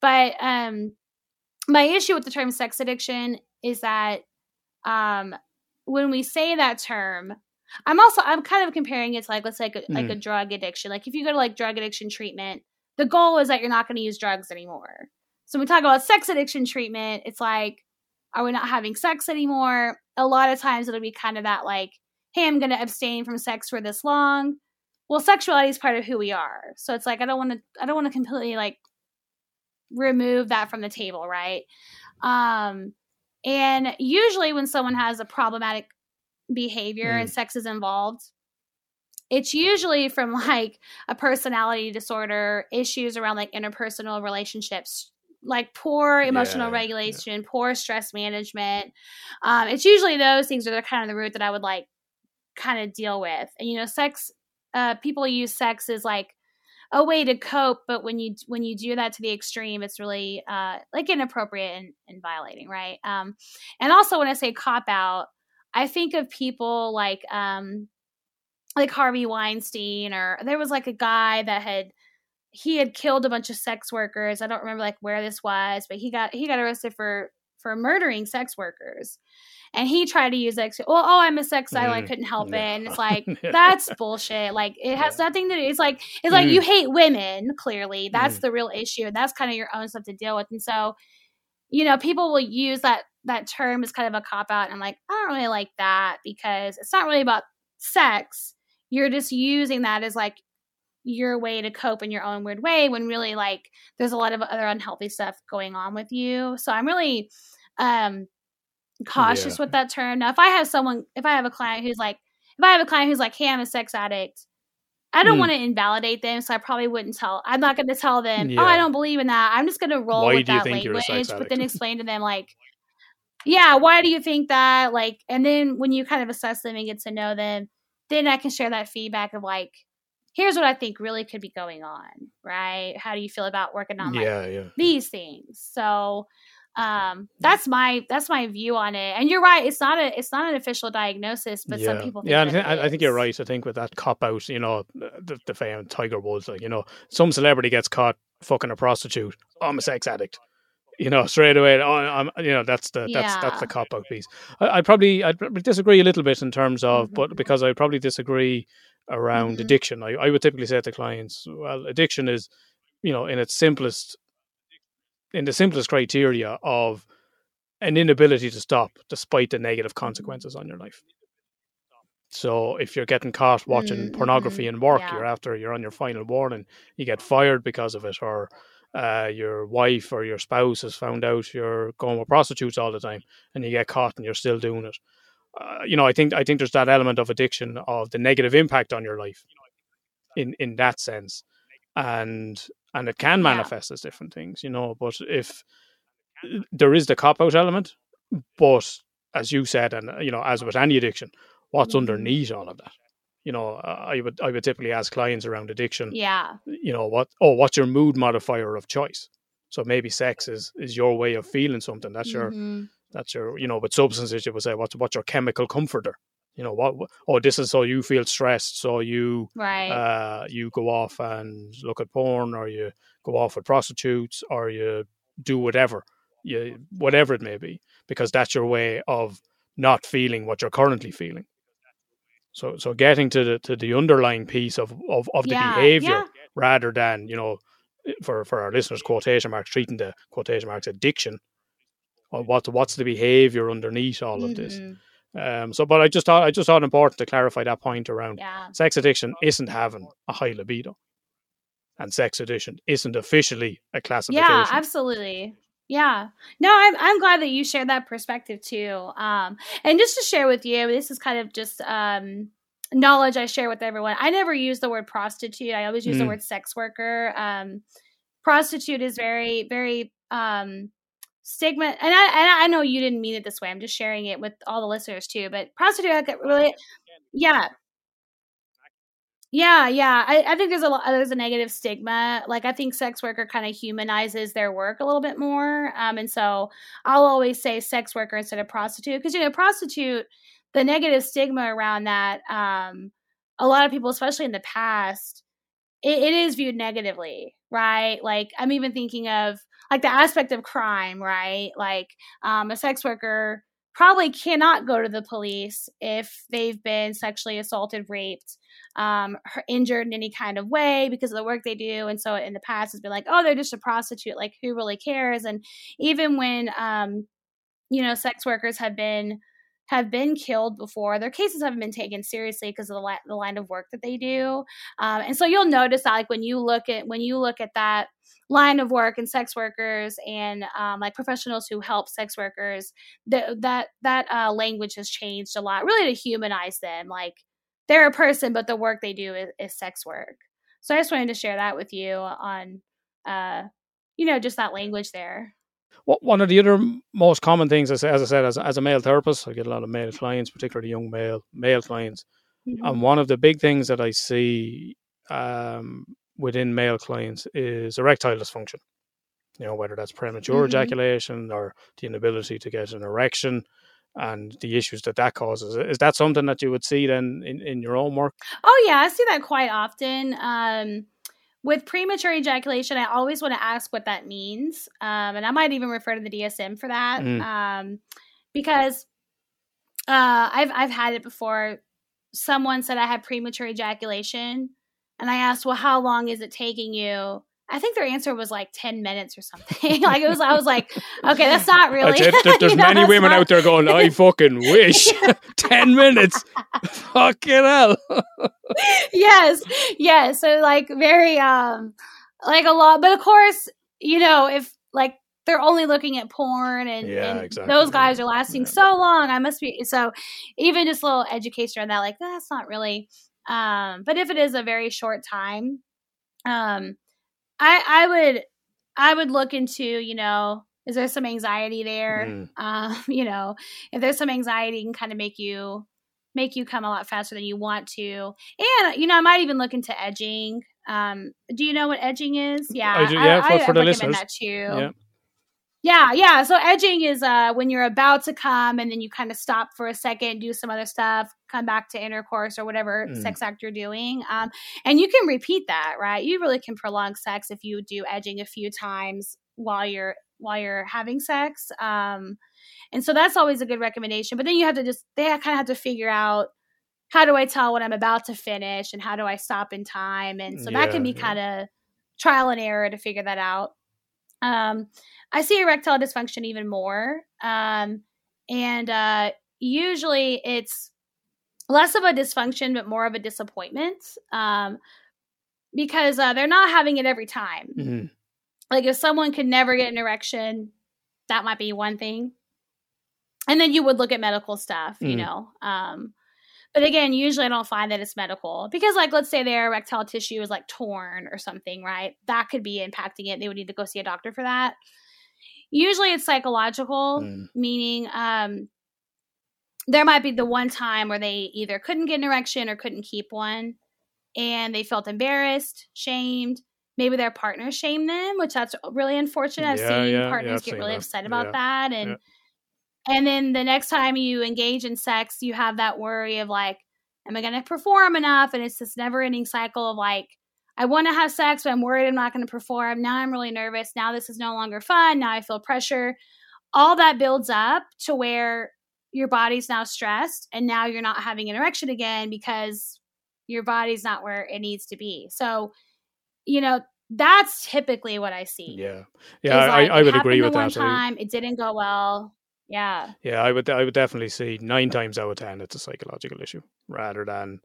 But um, my issue with the term sex addiction is that um, when we say that term, I'm also I'm kind of comparing it to like let's say like a, like a drug addiction. Like if you go to like drug addiction treatment, the goal is that you're not going to use drugs anymore. So when we talk about sex addiction treatment, it's like, are we not having sex anymore? A lot of times it'll be kind of that like, hey, I'm going to abstain from sex for this long. Well, sexuality is part of who we are, so it's like I don't want to I don't want to completely like remove that from the table, right? Um, and usually when someone has a problematic behavior and sex is involved, it's usually from like a personality disorder, issues around like interpersonal relationships, like poor emotional Yeah, yeah. regulation, poor stress management. Um, it's usually those things that are kind of the root that I would like kind of deal with. And you know, sex, uh, people use sex as like a way to cope, but when you when you do that to the extreme, it's really uh, like inappropriate and, and violating, right? Um, and also when I say cop out, I think of people like um, like Harvey Weinstein, or there was like a guy that had he had killed a bunch of sex workers. I don't remember like where this was, but he got he got arrested for for murdering sex workers. And he tried to use like, well, oh, I'm a sex idol. I Mm, couldn't help yeah. it. And it's like, that's bullshit. Like, it has Yeah. nothing to do. It's like, it's like Mm. you hate women, clearly. That's Mm. the real issue. That's kind of your own stuff to deal with. And so, you know, people will use that that term as kind of a cop out. And I'm like, I don't really like that because it's not really about sex. You're just using that as like your way to cope in your own weird way when really like there's a lot of other unhealthy stuff going on with you. So I'm really um cautious Yeah. with that term. Now if I have someone if I have a client who's like if I have a client who's like, hey, I'm a sex addict, I don't Hmm. want to invalidate them, so I probably wouldn't tell. I'm not going to tell them, oh, I don't believe in that. I'm just going to roll Why with that think you're a sex language, but then explain to them like, yeah, why do you think that? Like, and then when you kind of assess them and get to know them, then I can share that feedback of like, here's what I think really could be going on, right? How do you feel about working on like yeah, yeah. these things? So um that's my that's my view on it and you're right it's not a it's not an official diagnosis but some people think yeah, I, that thi- it I, I think you're right. I think with that cop out, you know, the, the famed Tiger Woods, like you know, some celebrity gets caught fucking a prostitute. Oh, I'm a sex addict. You know, straight away. Oh, I'm. You know, that's the that's that's the cop out piece. I, I probably I'd disagree a little bit in terms of, Mhm. but because I probably disagree around Mhm. addiction. I, I would typically say to clients, well, addiction is you know, in its simplest, in the simplest criteria of an inability to stop despite the negative consequences on your life. So if you're getting caught watching Mm, pornography in work, Yeah. you're after you're on your final warning, you get fired because of it, or uh, your wife or your spouse has found out you're going with prostitutes all the time, and you get caught and you're still doing it. Uh, you know, I think I think there's that element of addiction of the negative impact on your life, in in that sense, and and it can Yeah. manifest as different things, you know. But if there is the cop out element, but as you said, and you know, as with any addiction, what's Mhm. underneath all of that? You know, uh, I would I would typically ask clients around addiction, Yeah. you know, what oh, what's your mood modifier of choice? So maybe sex is is your way of feeling something. That's your Mhm. that's your you know, with substances you would say what's what's your chemical comforter? You know what? what- Oh, this is so you feel stressed, so you Right. uh, you go off and look at porn, or you go off with prostitutes, or you do whatever, you whatever it may be, because that's your way of not feeling what you're currently feeling. So, so getting to the to the underlying piece of of, of the Yeah, behavior yeah. rather than you know, for for our listeners, quotation marks treating the quotation marks addiction. Or what what's the behavior underneath all of this? Um, so, but I just thought I just thought it important to clarify that point around Yeah. sex addiction isn't having a high libido, and sex addiction isn't officially a classification. Yeah, absolutely. Yeah. No, I'm I'm glad that you shared that perspective too. Um and just to share with you, this is kind of just um knowledge I share with everyone. I never use the word prostitute. I always use the Mm. word sex worker. Um prostitute is very very um stigma and I and I know you didn't mean it this way. I'm just sharing it with all the listeners too, but prostitute really yeah, yeah, yeah. I, I think there's a lot, there's a negative stigma. Like I think sex worker kind of humanizes their work a little bit more. Um, and so I'll always say sex worker instead of prostitute because you know prostitute, the negative stigma around that. Um, a lot of people, especially in the past, it, it is viewed negatively, right? Like I'm even thinking of like the aspect of crime, right? Like um, a sex worker probably cannot go to the police if they've been sexually assaulted, raped, um, injured in any kind of way because of the work they do. And so in the past, it's been like, oh, they're just a prostitute. Like, who really cares? And even when, um, you know, sex workers have been have been killed before. Their cases haven't been taken seriously because of the, the line of work that they do. Um, and so you'll notice that, like when you look at when you look at that line of work and sex workers and um, like professionals who help sex workers, that that that uh, language has changed a lot, really to humanize them. Like they're a person, but the work they do is, is sex work. So I just wanted to share that with you on, uh, you know, just that language there. One of the other most common things, as, as I said, as, as a male therapist, I get a lot of male clients, particularly young male male clients. Mm-hmm. And one of the big things that I see um, within male clients is erectile dysfunction. You know, whether that's premature Mhm. ejaculation or the inability to get an erection and the issues that that causes. Is that something that you would see then in, in your own work? Oh yeah, I see that quite often. Um, with premature ejaculation, I always want to ask what that means, um, and I might even refer to the DSM for that, Mm. um, because uh, I've I've had it before. Someone said I had premature ejaculation, and I asked, "Well, how long is it taking you?" I think their answer was like ten minutes or something. like it was, I was like, "Okay, that's not really." There- there's know, many women not- out there going, I fucking wish. 10 minutes. fucking hell. yes yes so like very um like a lot but of course you know if like they're only looking at porn and, Yeah, and exactly, those guys are lasting Yeah. so long i must be so even just a little education on that like that's not really um but if it is a very short time um i i would i would look into you know is there some anxiety there Mm. um you know if there's some anxiety it can kind of make you make you come a lot faster than you want to and you know i might even look into edging um do you know what edging is yeah I do, yeah, for- for I'd the listeners. that too Yeah. yeah, yeah. So edging is uh when you're about to come and then you kind of stop for a second, do some other stuff, come back to intercourse or whatever Mm. sex act you're doing. Um, and you can repeat that, right? You really can prolong sex if you do edging a few times while you're while you're having sex. Um, and so that's always a good recommendation. But then you have to just they kind of have to figure out how do I tell when I'm about to finish and how do I stop in time? And so that can be yeah. kind of trial and error to figure that out. Um, I see erectile dysfunction even more. Um, and uh, usually it's less of a dysfunction, but more of a disappointment um, because uh, they're not having it every time. Mhm. Like if someone could never get an erection, that might be one thing. And then you would look at medical stuff, you Mhm. know. Um, but again, usually I don't find that it's medical because, like, let's say their erectile tissue is like torn or something, right? That could be impacting it. They would need to go see a doctor for that. Usually it's psychological, Mm. meaning um, there might be the one time where they either couldn't get an erection or couldn't keep one and they felt embarrassed, shamed. Maybe their partner shamed them, which that's really unfortunate. I've Yeah, seen yeah, yeah, partners I've get seen really that. upset about Yeah, that and yeah. and then the next time you engage in sex, you have that worry of like, am I going to perform enough? And it's this never ending cycle of like, I want to have sex, but I'm worried I'm not going to perform. Now I'm really nervous. Now this is no longer fun. Now I feel pressure. All that builds up to where your body's now stressed and now you're not having an erection again because your body's not where it needs to be. So, you know, that's typically what I see. Yeah, yeah, I, like, I it would agree with one that. I- time, it didn't go well. Yeah. Yeah, I would I would definitely see nine times out of ten it's a psychological issue rather than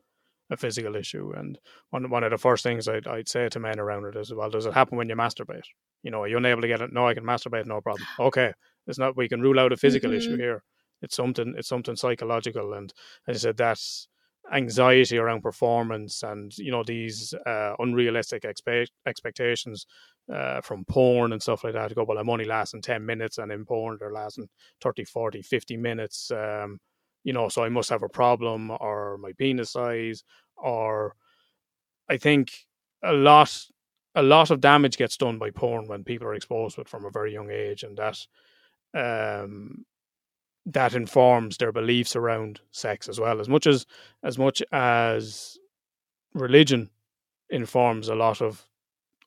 a physical issue. And one one of the first things I'd I'd say to men around it is, well, does it happen when you masturbate? You know, are you unable to get it? No, I can masturbate, no problem. Okay, it's not. We can rule out a physical issue Mhm. here. It's something. It's something psychological, and as I said, that's anxiety around performance and you know these uh, unrealistic expe- expectations uh, from porn and stuff like that. To go, well, I'm only lasting 10 minutes, and in porn, they're lasting 30, 40, 50 minutes. Um, you know, so I must have a problem, or my penis size, or I think a lot, a lot of damage gets done by porn when people are exposed to it from a very young age, and that, um, that informs their beliefs around sex as well, as much as as much as religion informs a lot of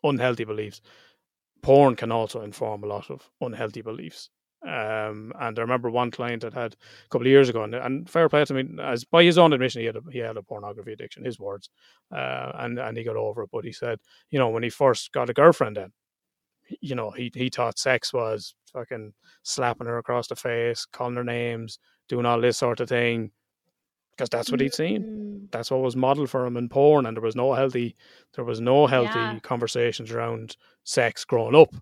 unhealthy beliefs. Porn can also inform a lot of unhealthy beliefs. Um, and I remember one client that had a couple of years ago, and, and fair play to me, as by his own admission, he had a, he had a pornography addiction, his words, uh, and and he got over it. But he said, you know, when he first got a girlfriend, then, you know, he he thought sex was fucking slapping her across the face, calling her names, doing all this sort of thing, because that's what he'd seen Mm. that's what was modeled for him in porn and there was no healthy there was no healthy Yeah. conversations around sex growing up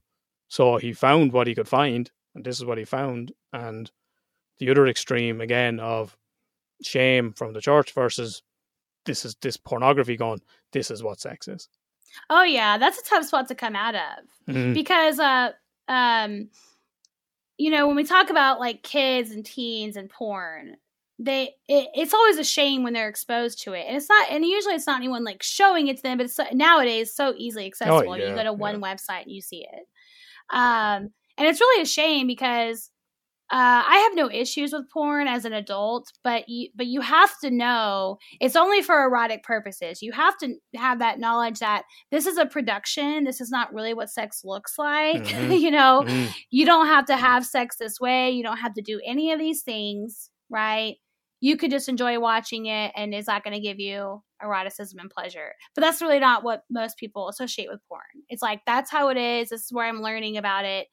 so he found what he could find and this is what he found and the other extreme again of shame from the church versus this is this pornography going this is what sex is Oh yeah, that's a tough spot to come out of Mhm. because uh um you know when we talk about like kids and teens and porn they it, it's always a shame when they're exposed to it. And it's not and usually it's not anyone like showing it to them but it's nowadays so easily accessible. You Oh, yeah, go to one website and you see it. Um and it's really a shame because uh, I have no issues with porn as an adult, but you but you have to know it's only for erotic purposes. You have to have that knowledge that this is a production. This is not really what sex looks like. Mhm. you know, Mhm. you don't have to have sex this way. You don't have to do any of these things, right? You could just enjoy watching it, and it's not going to give you eroticism and pleasure. But that's really not what most people associate with porn. It's like that's how it is. This is where I'm learning about it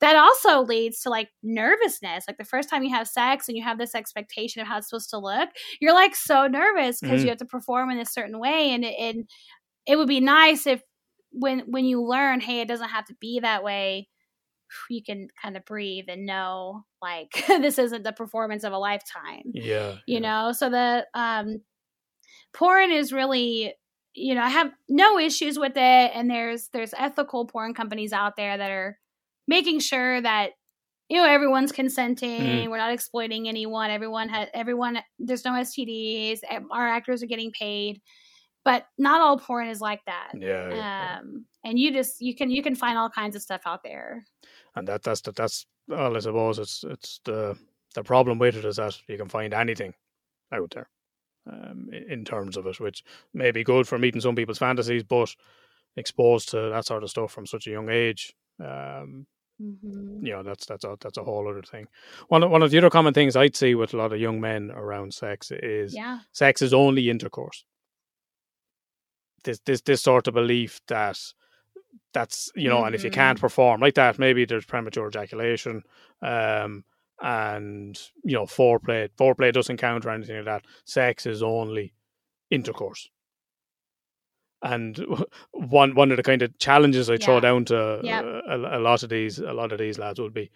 that also leads to like nervousness. Like the first time you have sex and you have this expectation of how it's supposed to look, you're like so nervous because Mhm. you have to perform in a certain way. And it, and it would be nice if when when you learn, hey, it doesn't have to be that way. You can kind of breathe and know like this isn't the performance of a lifetime yeah you yeah. know so the um porn is really you know i have no issues with it and there's there's ethical porn companies out there that are making sure that you know everyone's consenting Mhm. we're not exploiting anyone everyone has everyone there's no stds e- our actors are getting paid. But not all porn is like that. Yeah, um and you just you can you can find all kinds of stuff out there. And that that's the, that's all I suppose it's it's the the problem with it is that you can find anything out there um, in terms of it, which may be good for meeting some people's fantasies, but exposed to that sort of stuff from such a young age, um, mm-hmm. you know, that's that's a that's a whole other thing. One of- one of the other common things I'd see with a lot of young men around sex is yeah sex is only intercourse. This this this sort of belief that that's you know, mm-hmm. and if you can't mm-hmm. perform like that, maybe there's premature ejaculation, um, and you know, foreplay. Foreplay doesn't count or anything like that. Sex is only intercourse. And one one of the kind of challenges I yeah. throw down to yep. a, a, lot of these a lot of these lads would be,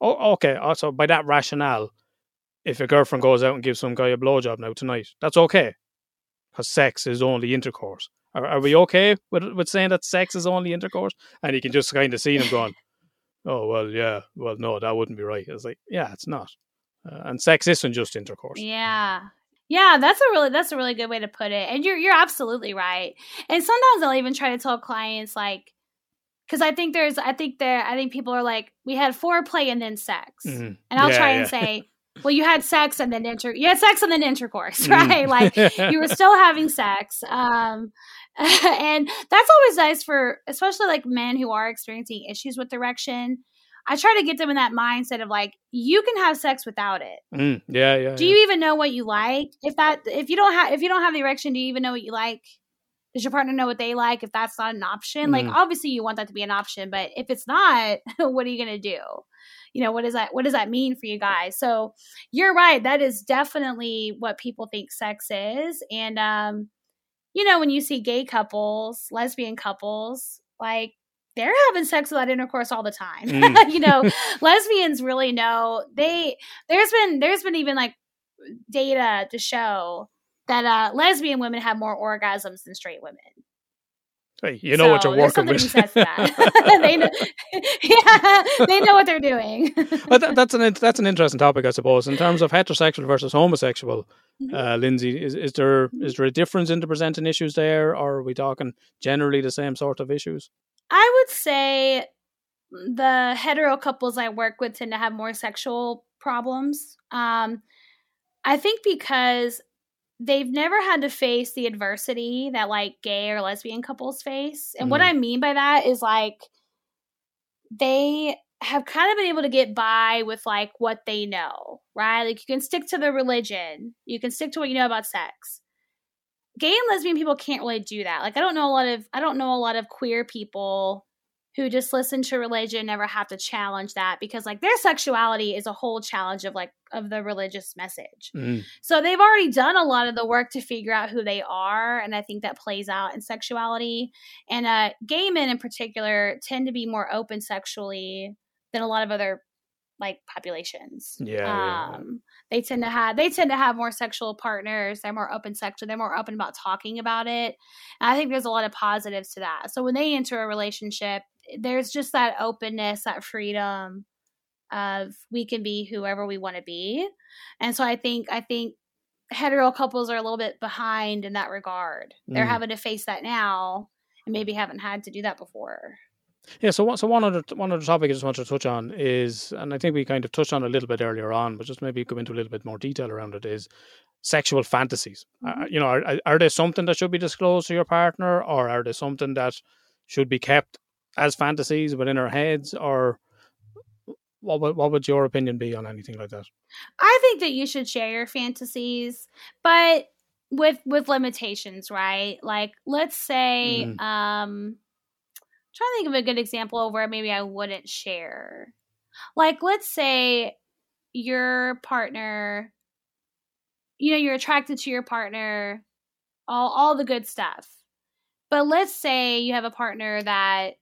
oh, okay. Also, by that rationale, if a girlfriend goes out and gives some guy a blowjob now tonight, that's okay, because sex is only intercourse. Are, are we okay with with saying that sex is only intercourse? And you can just kind of see them going, "Oh well, yeah, well, no, that wouldn't be right." It's like, yeah, it's not. Uh, and sex isn't just intercourse. Yeah, yeah, that's a really that's a really good way to put it. And you're you're absolutely right. And sometimes I'll even try to tell clients like because I think there's I think there I think people are like we had foreplay and then sex, mm-hmm. and I'll yeah, try yeah. and say well, you had sex and then inter you had sex and then intercourse, right? Mm. Like you were still having sex. Um and that's always nice for especially like men who are experiencing issues with erection. I try to get them in that mindset of like you can have sex without it. Mm, yeah, yeah. Do yeah. you even know what you like? If that if you don't have if you don't have the erection, do you even know what you like? Does your partner know what they like? If that's not an option, mm. like obviously you want that to be an option, but if it's not, what are you gonna do? you know what does that what does that mean for you guys so you're right that is definitely what people think sex is and um you know when you see gay couples lesbian couples like they're having sex without intercourse all the time mm. you know lesbians really know they there's been there's been even like data to show that uh lesbian women have more orgasms than straight women Hey, you know so what you're working with. they know, yeah, they know what they're doing. but that, that's an that's an interesting topic, I suppose, in terms of heterosexual versus homosexual. Mm-hmm. Uh, Lindsay, is is there is there a difference in the presenting issues there, or are we talking generally the same sort of issues? I would say the hetero couples I work with tend to have more sexual problems. Um, I think because they've never had to face the adversity that like gay or lesbian couples face. And mm. what mm-hmm. I mean by that is like they have kind of been able to get by with like what they know, right? Like you can stick to the religion, you can stick to what you know about sex. Gay and lesbian people can't really do that. Like I don't know a lot of I don't know a lot of queer people who just listen to religion never have to challenge that because like their sexuality is a whole challenge of like of the religious message. Mm. So they've already done a lot of the work to figure out who they are and I think that plays out in sexuality. And uh gay men in particular tend to be more open sexually than a lot of other like populations. Yeah, um, yeah, they tend to have they tend to have more sexual partners. They're more open sexual. They're more open about talking about it. And I think there's a lot of positives to that. So when they enter a relationship, there's just that openness, that freedom of we can be whoever we want to be. And so I think I think hetero couples are a little bit behind in that regard. They're mm. having to face that now and maybe haven't had to do that before. Yeah, so one, so one other one other topic I just wanted to touch on is, and I think we kind of touched on a little bit earlier on, but just maybe go into a little bit more detail around it is sexual fantasies. Uh, mm-hmm. Uh, you know, are are they something that should be disclosed to your partner, or are they something that should be kept as fantasies within our heads, or what would, what would your opinion be on anything like that? I think that you should share your fantasies, but with with limitations, right? Like let's say mm. um trying to think of a good example of where maybe I wouldn't share. Like let's say your partner you know you're attracted to your partner all all the good stuff. But let's say you have a partner that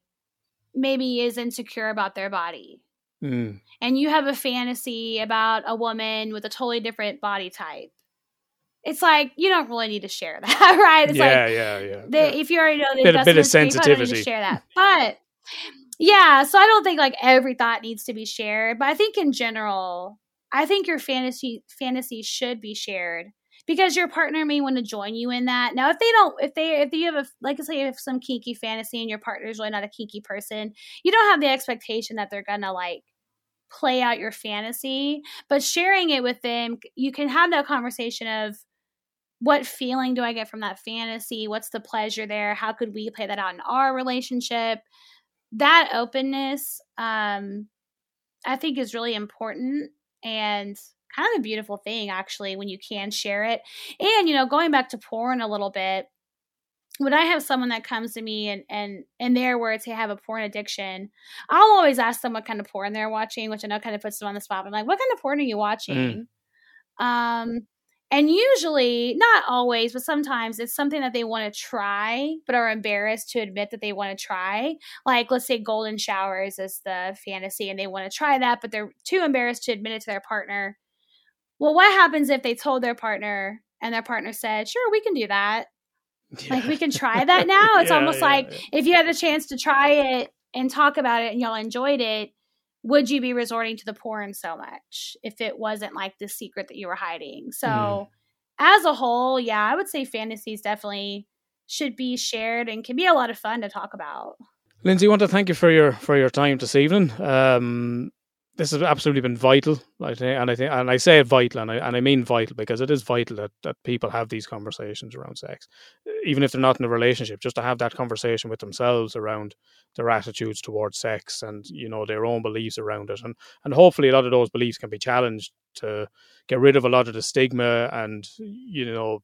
maybe is insecure about their body. Mm. And you have a fantasy about a woman with a totally different body type. It's like you don't really need to share that, right? It's yeah, like, yeah, yeah, they, yeah. If you already know the bit, a bit of sensitivity, to share that. But yeah, so I don't think like every thought needs to be shared, but I think in general, I think your fantasy fantasy should be shared because your partner may want to join you in that. Now, if they don't, if they, if you have a, like I say, you have some kinky fantasy and your partner is really not a kinky person, you don't have the expectation that they're gonna like play out your fantasy, but sharing it with them, you can have that conversation of what feeling do I get from that fantasy? What's the pleasure there? How could we play that out in our relationship? That openness, um, I think, is really important. And kind of a beautiful thing actually when you can share it. And you know, going back to porn a little bit, when I have someone that comes to me and and in their words they have a porn addiction, I'll always ask them what kind of porn they're watching, which I know kind of puts them on the spot. I'm like, what kind of porn are you watching? Um, and usually, not always, but sometimes it's something that they want to try, but are embarrassed to admit that they want to try. Like, let's say golden showers is the fantasy and they want to try that, but they're too embarrassed to admit it to their partner. Well, what happens if they told their partner and their partner said, sure, we can do that? Like, we can try that now? It's Yeah, almost yeah, like yeah. if you had a chance to try it and talk about it and y'all enjoyed it, would you be resorting to the porn so much if it wasn't like the secret that you were hiding? So, Mhm. as a whole, yeah, I would say fantasies definitely should be shared and can be a lot of fun to talk about. Lindsay, I want to thank you for your for your time this evening. Um, this has absolutely been vital, I think, and I think, and I say it vital, and I and I mean vital because it is vital that that people have these conversations around sex, even if they're not in a relationship, just to have that conversation with themselves around their attitudes towards sex and you know their own beliefs around it, and and hopefully a lot of those beliefs can be challenged to get rid of a lot of the stigma and you know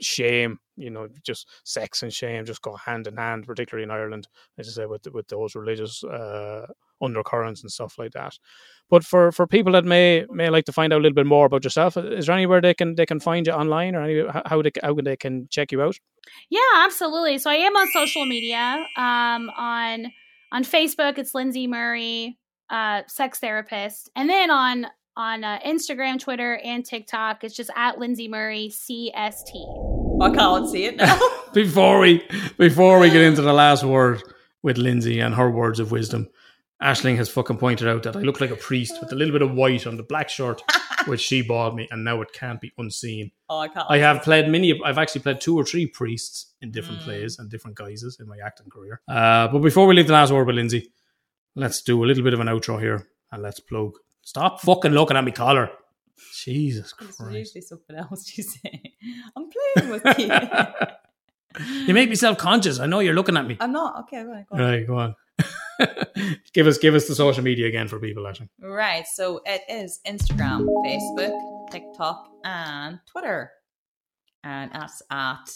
shame you know just sex and shame just go hand in hand particularly in ireland as I say, with with those religious uh, undercurrents and stuff like that. But for, for people that may may like to find out a little bit more about yourself, is there anywhere they can they can find you online or any, how- how they how they can check you out? Yeah, absolutely. So I am on social media. Um, on on Facebook, it's Lindsay Murray, uh, sex therapist, and then on on uh, Instagram, Twitter, and TikTok, it's just at Lindsay Murray CST. I can't see it now. Before we before we get into the last word with Lindsay and her words of wisdom, Ashling has fucking pointed out that I look like a priest with a little bit of white on the black shirt, which she bought me, and now it can't be unseen. oh, I can't. I have played many. I've actually played two or three priests in different Mm. plays and different guises in my acting career. Uh, but before we leave the last word with Lindsay, let's do a little bit of an outro here and let's plug. Stop fucking looking at me collar. Jesus It's Christ! usually something else you say. I'm playing with you. You make me self conscious. I know you're looking at me. I'm not. Okay, right. Go on. Right, go on. give us give us the social media again for people, actually. Right. So it is Instagram, Facebook, TikTok, and Twitter. And that's at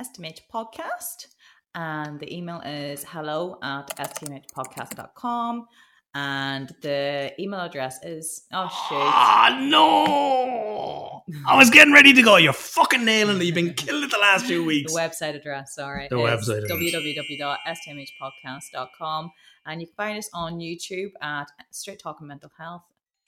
STMH Podcast. And the email is hello at stmhpodcast.com. And the email address is, oh, shoot. Ah no! I was getting ready to go. You're fucking nailing it. You've been killing it the last few weeks. The website address, sorry. The is website address. www.stmhpodcast.com. And you can find us on YouTube at Straight Talking Mental Health.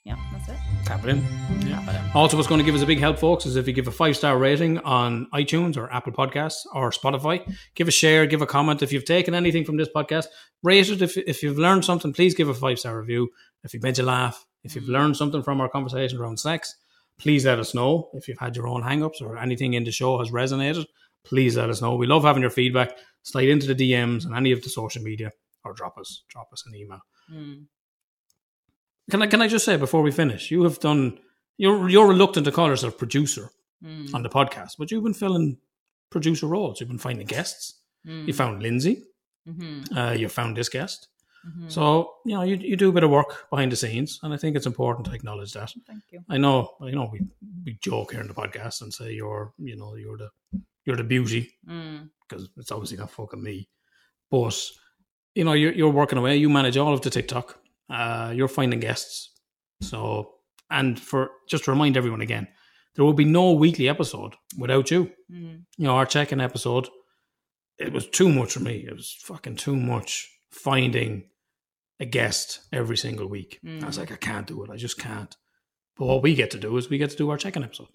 Yeah, that's it. Tap it in. Tap it in. Also, what's going to give us a big help, folks, is if you give a five star rating on iTunes or Apple Podcasts or Spotify. Give a share, give a comment. If you've taken anything from this podcast, rate it. If, if you've learned something, please give a five star review. If you've made you laugh, if you've mm. learned something from our conversation around sex, please let us know. If you've had your own hang ups or anything in the show has resonated, please let us know. We love having your feedback. Slide into the DMs and any of the social media or drop us drop us an email. Mm. Can I can I just say before we finish, you have done you're you're reluctant to call yourself producer Mm. on the podcast, but you've been filling producer roles. You've been finding guests. Mm. You found Lindsay. Mhm. Uh, you found this guest. Mhm. So you know you you do a bit of work behind the scenes, and I think it's important to acknowledge that. Thank you. I know I know we we joke here in the podcast and say you're you know you're the you're the beauty Mm. because it's obviously not fucking me, but you know you're you're working away. You manage all of the TikTok. Uh, you're finding guests. So and for just to remind everyone again, there will be no weekly episode without you. Mm. You know our check-in episode. It was too much for me. It was fucking too much finding a guest every single week. I was Mm. like, I can't do it. I just can't. But what we get to do is we get to do our check-in episode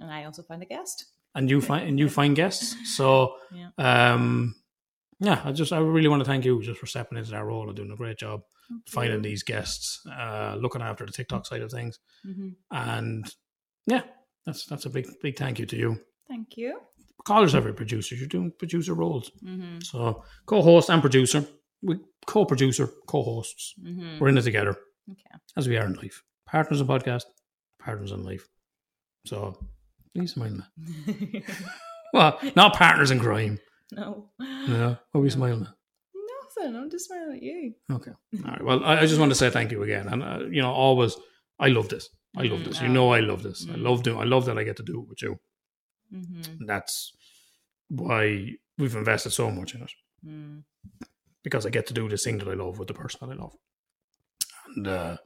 And I also find a guest. and you find and you find guests. So Yeah. um yeah, I just I really want to thank you just for stepping into that role and doing a great job finding these guests, uh looking after the TikTok side of things. hmm And yeah, that's that's a big big thank you to you. Thank you. Call yourself a producer. You're doing producer roles. hmm So co-host and producer. We co-producer, co-hosts. hmm We're in it together. Okay. As we are in life. Partners in podcast, partners in life. So please mind that. Well, not partners in crime. no. No. What are we smiling at? Nothing. I'm just smiling at you. Okay. All right. Well, I, I just want to say thank you again, and uh, you know, always, I love this. I love Mm, this. You know, I love this. I Mm. love doing. I love that I get to do it with you. hmm And that's why we've invested so much in it Mm. because I get to do this thing that I love with the person that I love. And uh,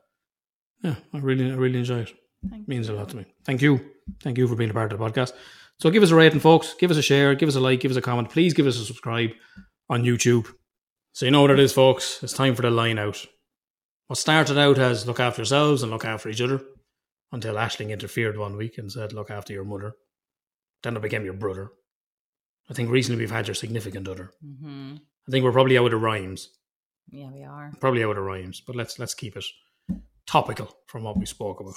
yeah, I really, I really enjoy it. Thank means a lot to me. Thank you, thank you for being a part of the podcast. So give us a rating, folks. Give us a share. Give us a like. Give us a comment. Please give us a subscribe on YouTube. So you know what it is, folks. It's time for the line out. What started out as look after yourselves and look after each other, until Ashling interfered one week and said look after your mother. Then it became your brother. I think recently we've had your significant other. hmm I think we're probably out of rhymes. Yeah, we are. Probably out of rhymes, but let's let's keep it topical from what we spoke about.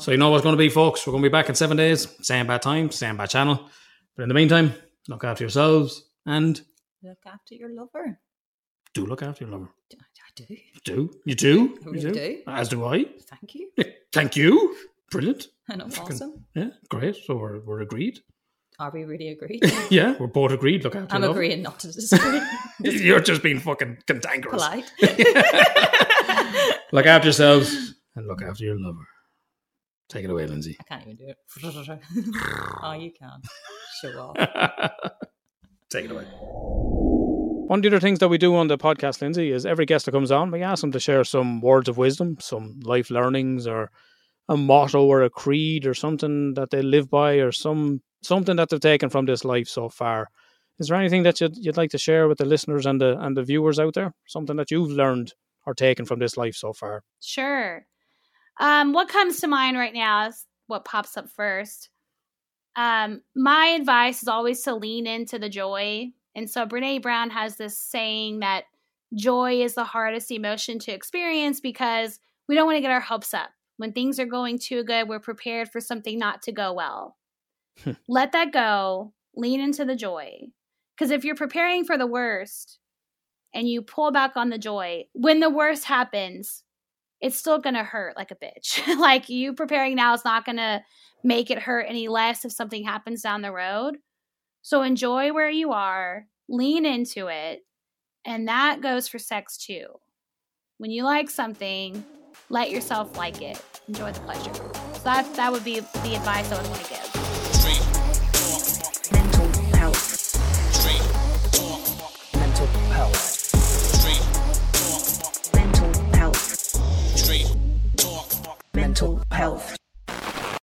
So you know what's going to be, folks. We're going to be back in seven days, same bad time, same bad channel. But in the meantime, look after yourselves and Look after your lover. do look after your lover. I I do. Do you do? I You really do. As do I. Thank you. Thank you. Brilliant. I know. Fucking- Awesome. Yeah, great. So we're we're agreed. Are we really agreed? Yeah, we're both agreed. Look after I'm lover. agreeing not to disagree. You're just being fucking cantankerous. Polite. Look after yourselves and look after your lover. Take it away, Lindsay. I can't even do it. oh, you can. Show off. Take it away. One of the other things that we do on the podcast, Lindsay, is every guest that comes on, we ask them to share some words of wisdom, some life learnings, or a motto, or a creed, or something that they live by, or some something that they've taken from this life so far. Is there anything that you'd, you'd like to share with the listeners and the and the viewers out there? Something that you've learned or taken from this life so far? Sure. Um, what comes to mind right now is what pops up first. Um, my advice is always to lean into the joy. And so Brene Brown has this saying that joy is the hardest emotion to experience because we don't want to get our hopes up. When things are going too good, we're prepared for something not to go well. Hmm. Let that go, lean into the joy. Because if you're preparing for the worst and you pull back on the joy, when the worst happens, it's still going to hurt like a bitch. like you preparing now is not going to make it hurt any less if something happens down the road. So enjoy where you are, lean into it, and that goes for sex too. When you like something, let yourself like it. Enjoy the pleasure. So that that would be the advice I would want to give. Mental health.